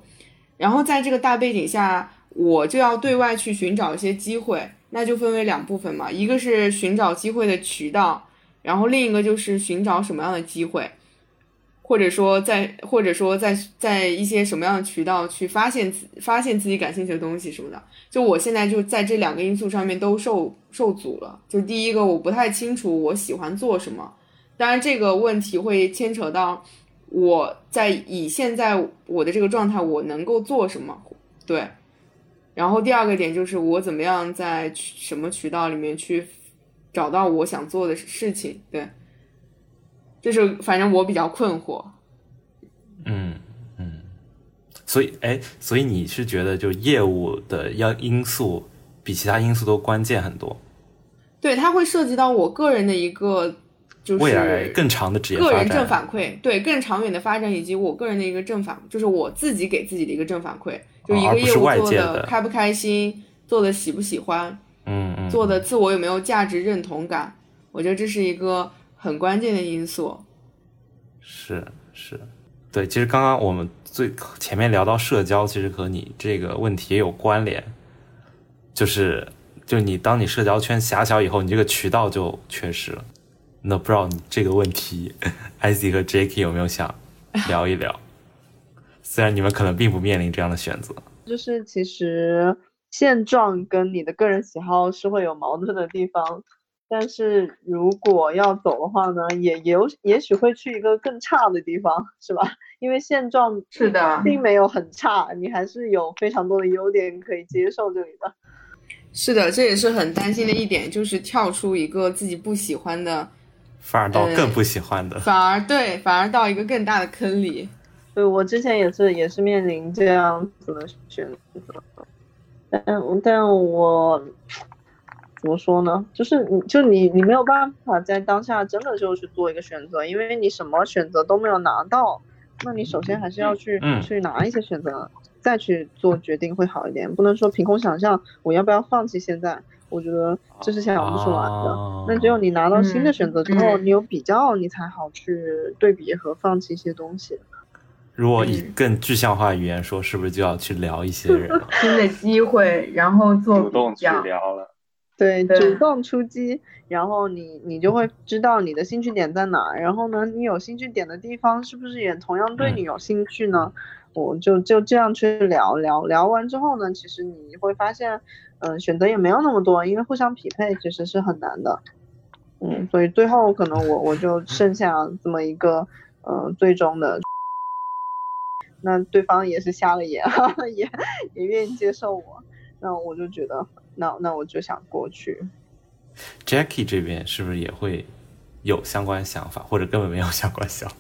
然后在这个大背景下，我就要对外去寻找一些机会，那就分为两部分嘛，一个是寻找机会的渠道，然后另一个就是寻找什么样的机会，或者说在或者说在在一些什么样的渠道去发现自发现自己感兴趣的东西什么的。就我现在就在这两个因素上面都受受阻了。就第一个，我不太清楚我喜欢做什么，当然这个问题会牵扯到我在以现在我的这个状态，我能够做什么，对。然后第二个点就是我怎么样在什么渠道里面去找到我想做的事情，对，就是反正我比较困惑。嗯嗯，所以哎，所以你是觉得就业务的要因素比其他因素都关键很多？对，它会涉及到我个人的一个就是未来更长的职业个人正反馈，对更长远的发展以及我个人的一个正反，就是我自己给自己的一个正反馈，就一个业务做的的开不开心，做的喜不喜欢，嗯嗯，做的自我有没有价值认同感，我觉得这是一个很关键的因素。是是，对，其实刚刚我们最前面聊到社交，其实和你这个问题也有关联，就是就你当你社交圈狭小以后，你这个渠道就缺失了。那不知道你这个问题，IC 和 Jacky 有没有想聊一聊？虽然你们可能并不面临这样的选择，就是其实现状跟你的个人喜好是会有矛盾的地方，但是如果要走的话呢，也也有也许会去一个更差的地方，是吧？因为现状是的并没有很差，你还是有非常多的优点可以接受这里的。是的，这也是很担心的一点，就是跳出一个自己不喜欢的，反而到呃更不喜欢的。反而对，反而到一个更大的坑里。对我之前也是也是面临这样子的选择，但但我怎么说呢？就是你就你你没有办法在当下真的就去做一个选择，因为你什么选择都没有拿到，那你首先还是要去、嗯去拿一些选择，再去做决定会好一点，不能说凭空想象我要不要放弃现在，我觉得这是想不出来的。哦那只有你拿到新的选择之后，嗯你有比较，你才好去对比和放弃一些东西。如果以嗯更具象化语言说，是不是就要去聊一些人？(laughs) 新的机会，然后做主动去。聊了。对，对主动出击，然后你你就会知道你的兴趣点在哪，然后呢，你有兴趣点的地方是不是也同样对嗯你有兴趣呢？我就就这样去聊聊，聊完之后呢，其实你会发现，嗯、选择也没有那么多，因为互相匹配其实是很难的，嗯，所以最后可能我我就剩下这么一个，嗯、最终的，那对方也是瞎了眼，(laughs) 也也愿意接受我，那我就觉得，那那我就想过去。Jackie 这边是不是也会有相关想法，或者根本没有相关想法？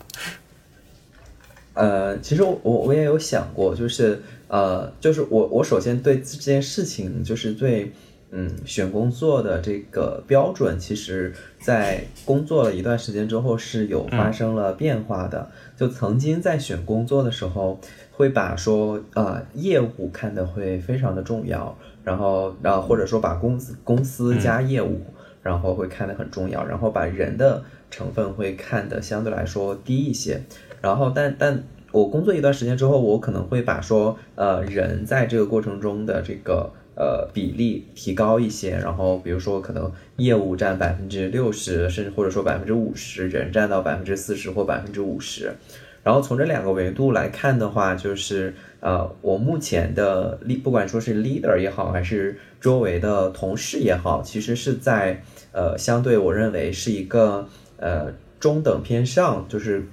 呃，其实我我我也有想过，就是呃，就是我我首先对这件事情，就是对嗯选工作的这个标准，其实在工作了一段时间之后是有发生了变化的。就曾经在选工作的时候，会把说呃业务看得会非常的重要，然后然后或者说把公司公司加业务，然后会看得很重要，然后把人的成分会看得相对来说低一些。然后但但我工作一段时间之后，我可能会把说呃人在这个过程中的这个呃比例提高一些，然后比如说可能业务占百分之六十，甚至或者说百分之五十，人占到百分之四十或百分之五十。然后从这两个维度来看的话，就是呃，我目前的不管说是 leader 也好，还是周围的同事也好，其实是在呃相对我认为是一个呃中等偏上，就是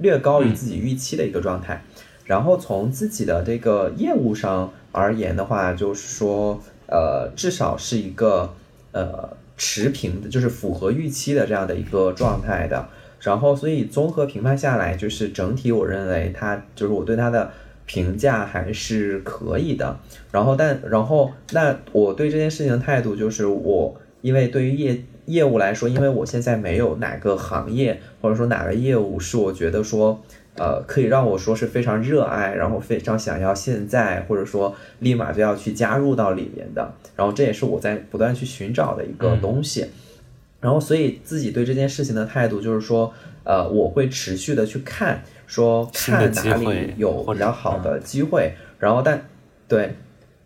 略高于自己预期的一个状态。然后从自己的这个业务上而言的话，就是说，呃，至少是一个呃持平的，就是符合预期的这样的一个状态的。然后，所以综合评判下来，就是整体我认为它就是我对它的评价还是可以的。然后，但然后那我对这件事情的态度就是我，因为对于业业务来说，因为我现在没有哪个行业或者说哪个业务是我觉得说，呃，可以让我说是非常热爱，然后非常想要现在或者说立马就要去加入到里面的。然后这也是我在不断去寻找的一个东西。然后，所以自己对这件事情的态度就是说，呃，我会持续的去看，说看哪里有比较好的机会。然后，但对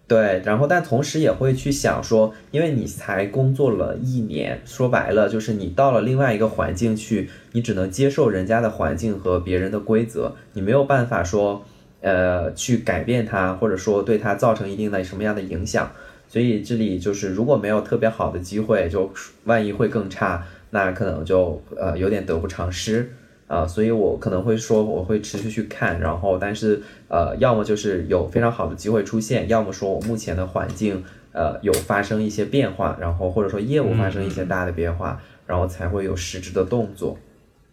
对，然后但同时也会去想说，因为你才工作了一年，说白了就是你到了另外一个环境去，你只能接受人家的环境和别人的规则，你没有办法说，呃，去改变它，或者说对它造成一定的什么样的影响。所以这里就是如果没有特别好的机会，就万一会更差，那可能就呃有点得不偿失啊。所以我可能会说我会持续去看，然后但是呃要么就是有非常好的机会出现，要么说我目前的环境呃有发生一些变化，然后或者说业务发生一些大的变化，然后才会有实质的动作。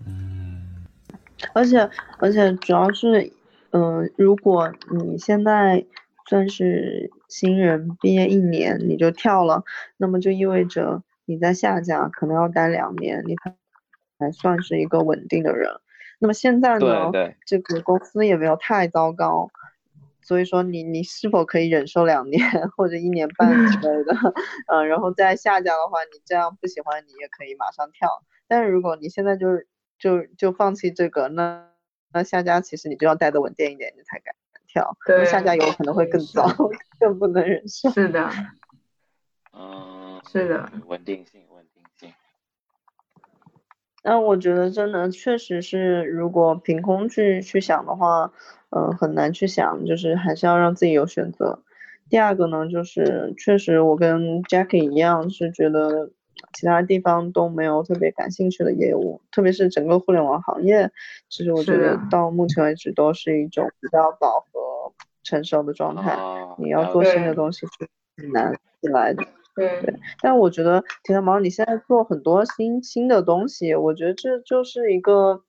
嗯，而且而且主要是嗯，如果你现在算是。新人毕业一年你就跳了，那么就意味着你在下家可能要待两年，你才才算是一个稳定的人。那么现在呢，对这个公司也没有太糟糕，所以说你你是否可以忍受两年或者一年半之类的？嗯，(laughs) 然后在下家的话，你这样不喜欢你也可以马上跳。但是如果你现在就是就就放弃这个，那那下家其实你就要待的稳定一点，你才敢。跳，下家有可能会更糟，(laughs) 更不能忍受。是的，嗯，是的，稳定性。那我觉得真的确实是，如果凭空去去想的话，嗯，很难去想，就是还是要让自己有选择。第二个呢，就是确实我跟 Jackie 一样，是觉得。其他地方都没有特别感兴趣的业务，特别是整个互联网行业，其实我觉得到目前为止都是一种比较饱和成熟的状态。你要做新的东西是很难起来的。对，但我觉得铁蛋毛你现在做很多新新的东西，我觉得这就是一个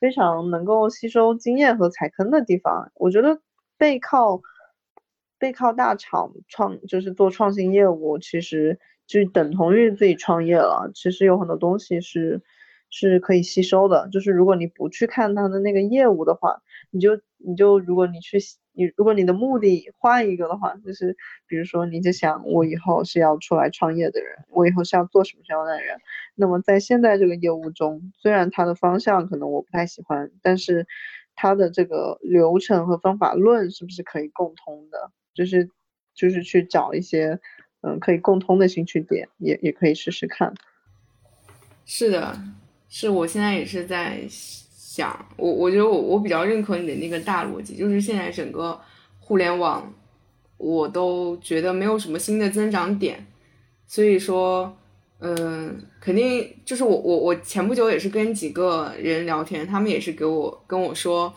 非常能够吸收经验和踩坑的地方。我觉得背靠背靠大厂创就是做创新业务，其实。就等同于自己创业了。其实有很多东西是是可以吸收的。就是如果你不去看他的那个业务的话，你就你就如果你去你如果你的目的换一个的话，就是比如说你就想我以后是要出来创业的人，我以后是要做什么什么样的人。那么在现在这个业务中，虽然它的方向可能我不太喜欢，但是它的这个流程和方法论是不是可以共通的？就是就是去找一些。嗯，可以共通的兴趣点也也可以试试看。是的，是我现在也是在想，我我觉得我我比较认可你的那个大逻辑，就是现在整个互联网，我都觉得没有什么新的增长点，所以说，嗯，肯定就是我我我前不久也是跟几个人聊天，他们也是给我跟我说。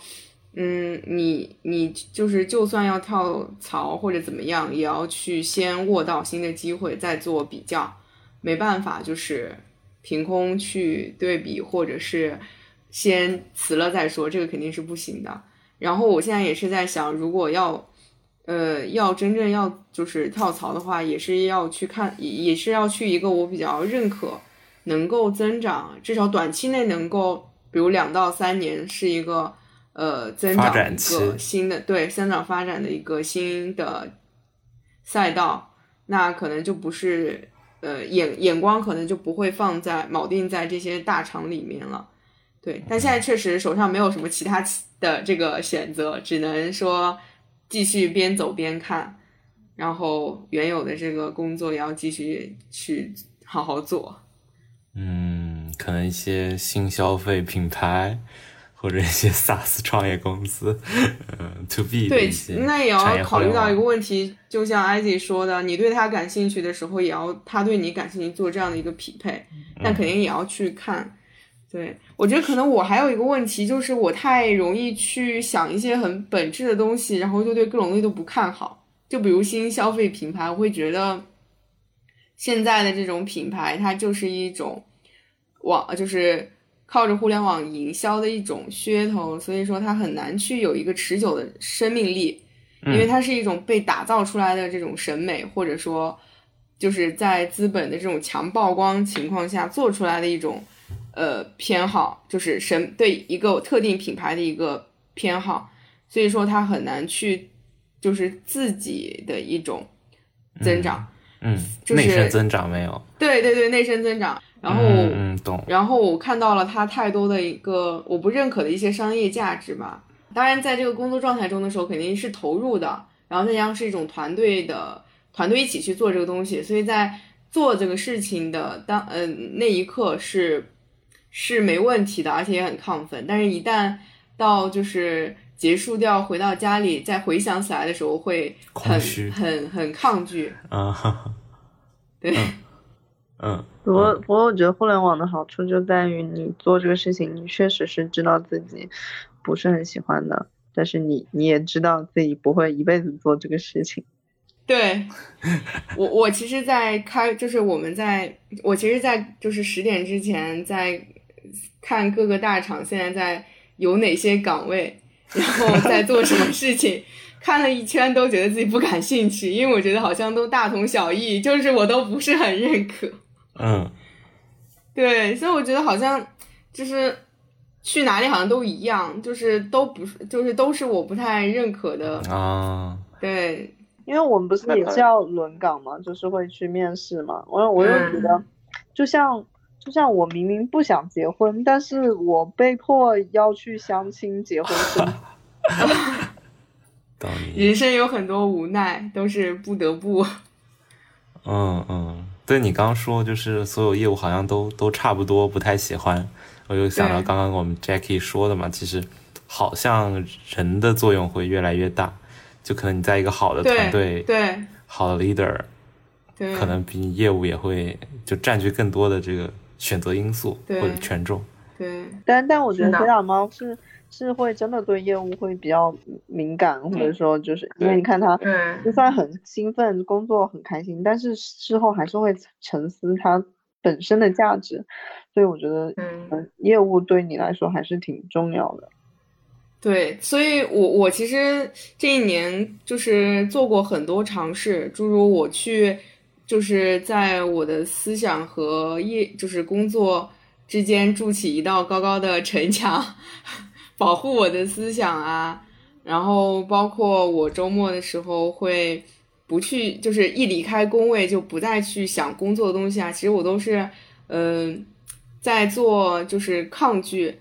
嗯，你你就是就算要跳槽或者怎么样，也要去先握到新的机会再做比较，没办法，就是凭空去对比，或者是先辞了再说，这个肯定是不行的。然后我现在也是在想，如果要呃要真正要就是跳槽的话，也是要去看，也也是要去一个我比较认可，能够增长，至少短期内能够，比如两到三年是一个。呃，增长一个新的对增长发展的一个新的赛道，那可能就不是呃眼眼光可能就不会放在铆定在这些大厂里面了，对。但现在确实手上没有什么其他的这个选择，只能说继续边走边看，然后原有的这个工作也要继续去好好做。嗯，可能一些新消费品牌。或者一些 (laughs) SaaS 创业公司，嗯，To B 对，那也要考虑到一个问题，就像 Izzy 说的，你对他感兴趣的时候，也要他对你感兴趣做这样的一个匹配，但肯定也要去看对，我觉得可能我还有一个问题，就是我太容易去想一些很本质的东西，然后就对各种东西都不看好。就比如新消费品牌，我会觉得现在的这种品牌，它就是一种网，就是靠着互联网营销的一种噱头，所以说它很难去有一个持久的生命力，因为它是一种被打造出来的这种审美，或者说就是在资本的这种强曝光情况下做出来的一种。呃，偏好就是审对一个特定品牌的一个偏好，所以说他很难去就是自己的一种增长，嗯，就是内生增长没有？对对对，内生增长。然后，嗯，懂。然后我看到了他太多的一个我不认可的一些商业价值吧。当然，在这个工作状态中的时候，肯定是投入的，然后再加上是一种团队的团队一起去做这个东西，所以在做这个事情的当嗯那一刻是。是没问题的，而且也很亢奋。但是，一旦到就是结束掉，回到家里再回想起来的时候，会很很很抗拒。啊，(laughs) 对，嗯。不过，不过，我觉得互联网的好处就在于你做这个事情，你确实是知道自己不是很喜欢的，但是你你也知道自己不会一辈子做这个事情。(laughs) 对，我我其实，在开就是我们在我其实，在就是十点之前在。看各个大厂现在在有哪些岗位，然后在做什么事情，看了一圈都觉得自己不感兴趣，因为我觉得好像都大同小异，就是我都不是很认可。嗯，对，所以我觉得好像就是去哪里好像都一样，就是都不是，就是都是我不太认可的啊。对，因为我们不是也是要轮岗嘛，就是会去面试嘛，我我又觉得就像。就像我明明不想结婚，但是我被迫要去相亲结婚生。(laughs) 人生有很多无奈，都是不得不。嗯嗯，对你刚说，就是所有业务好像都都差不多，不太喜欢。我又想到刚刚我们 Jackie 说的嘛，其实好像人的作用会越来越大，就可能你在一个好的团队，对好的 leader，对，可能比你业务也会就占据更多的这个。选择因素或者权重，对，但但我觉得小小猫是是会真的对业务会比较敏感，或者说就是因为你看它，就算很兴奋，工作很开心，但是事后还是会沉思它本身的价值，所以我觉得，嗯，业务对你来说还是挺重要的。对，所以我我其实这一年就是做过很多尝试，诸如我去。就是在我的思想和业，就是工作之间筑起一道高高的城墙，(laughs) 保护我的思想啊。然后包括我周末的时候会不去，就是一离开工位就不再去想工作的东西啊。其实我都是嗯在做，就是抗拒。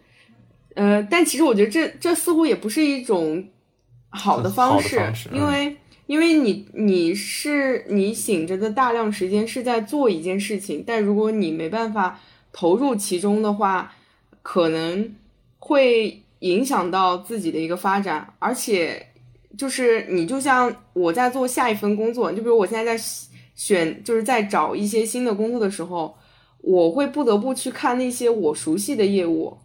呃，但其实我觉得这这似乎也不是一种好的方式，因为。因为你你是你醒着的大量时间是在做一件事情，但如果你没办法投入其中的话，可能会影响到自己的一个发展。而且就是你就像我在做下一份工作，就比如我现在在选，就是在找一些新的工作的时候，我会不得不去看那些我熟悉的业务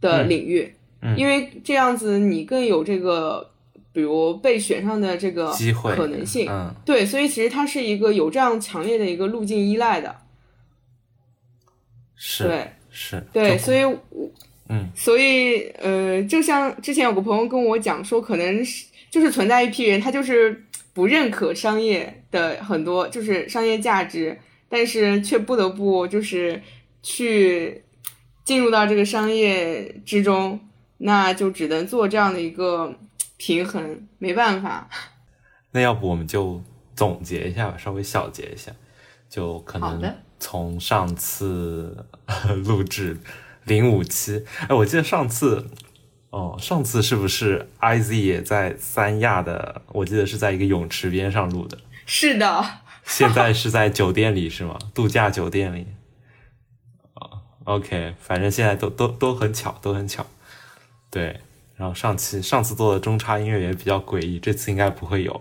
的领域，因为这样子你更有这个。比如被选上的这个机会可能性，嗯，对，所以其实它是一个有这样强烈的一个路径依赖的，是，对，是，对，所以，嗯，所以，呃，就像之前有个朋友跟我讲说，可能是就是存在一批人，他就是不认可商业的很多就是商业价值，但是却不得不就是去进入到这个商业之中，那就只能做这样的一个。平衡没办法，(laughs) 那要不我们就总结一下吧，稍微小结一下，就可能从上次 (laughs) 录制零五期，哎，我记得上次哦，上次是不是 IZ 也在三亚的？我记得是在一个泳池边上录的。是的。现在是在酒店里是吗？度假酒店里。啊，OK，反正现在都都都很巧，都很巧，对。然后上期上次做的中插音乐也比较诡异，这次应该不会有。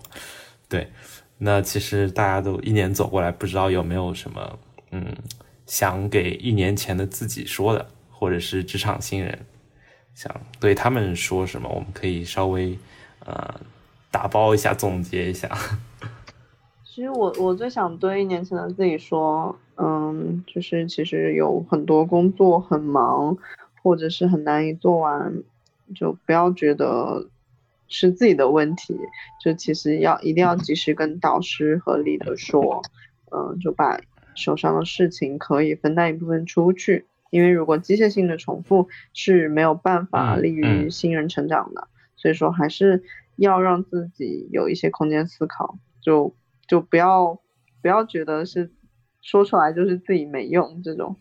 对，那其实大家都一年走过来，不知道有没有什么嗯想给一年前的自己说的，或者是职场新人，想对他们说什么？我们可以稍微呃打包一下，总结一下。(laughs) 其实我我最想对一年前的自己说，嗯，就是其实有很多工作很忙，或者是很难以做完，就不要觉得是自己的问题，就其实要一定要及时跟导师合理的说，嗯，就把手上的事情可以分担一部分出去，因为如果机械性的重复是没有办法利于新人成长的，所以说还是要让自己有一些空间思考，就。就不要不要觉得是说出来就是自己没用这种，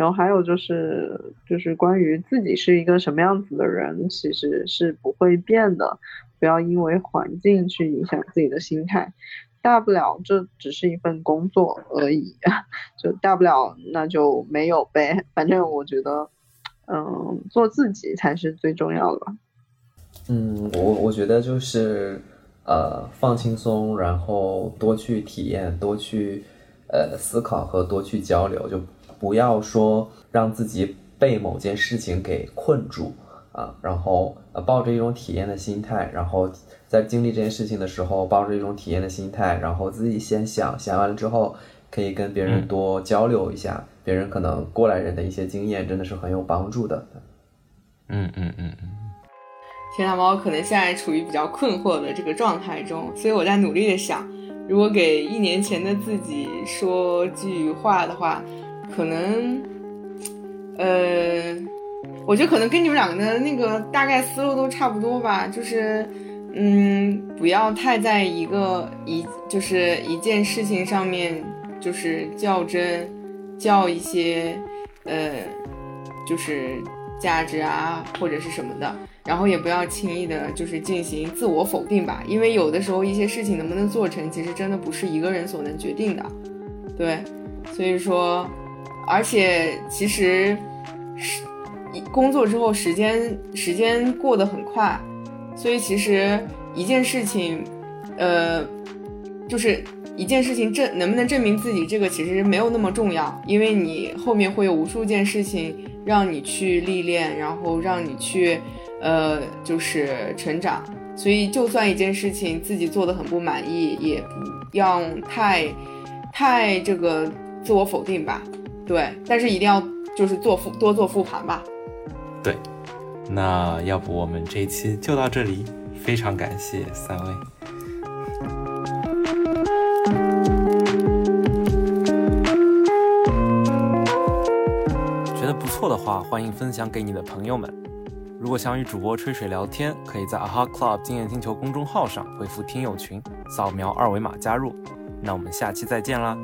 然后还有就是就是关于自己是一个什么样子的人，其实是不会变的，不要因为环境去影响自己的心态，大不了这只是一份工作而已，(laughs) 就大不了那就没有呗，反正我觉得，嗯，做自己才是最重要的吧。嗯，我我觉得就是。呃，放轻松，然后多去体验，多去呃思考和多去交流，就不要说让自己被某件事情给困住啊。然后呃抱着一种体验的心态，然后在经历这件事情的时候，抱着一种体验的心态，然后自己先想想完了之后，可以跟别人多交流一下，别人可能过来人的一些经验真的是很有帮助的。嗯嗯嗯嗯。天大猫可能现在处于比较困惑的这个状态中，所以我在努力的想，如果给一年前的自己说句话的话，可能，呃，我觉得可能跟你们两个的那个大概思路都差不多吧，就是，嗯，不要太在一个一就是一件事情上面就是较真，较一些，呃，就是价值啊或者是什么的。然后也不要轻易的，就是进行自我否定吧，因为有的时候一些事情能不能做成，其实真的不是一个人所能决定的，对，所以说，而且其实是工作之后时间时间过得很快，所以其实一件事情，呃，就是一件事情证能不能证明自己，这个其实没有那么重要，因为你后面会有无数件事情让你去历练，然后让你去。呃，就是成长，所以就算一件事情自己做的很不满意，也不要太，太这个自我否定吧。对，但是一定要就是做复多做复盘吧。对，那要不我们这一期就到这里，非常感谢三位。觉得不错的话，欢迎分享给你的朋友们。如果想与主播吹水聊天，可以在 AHA Club 经验星球公众号上回复“听友群”，扫描二维码加入。那我们下期再见啦！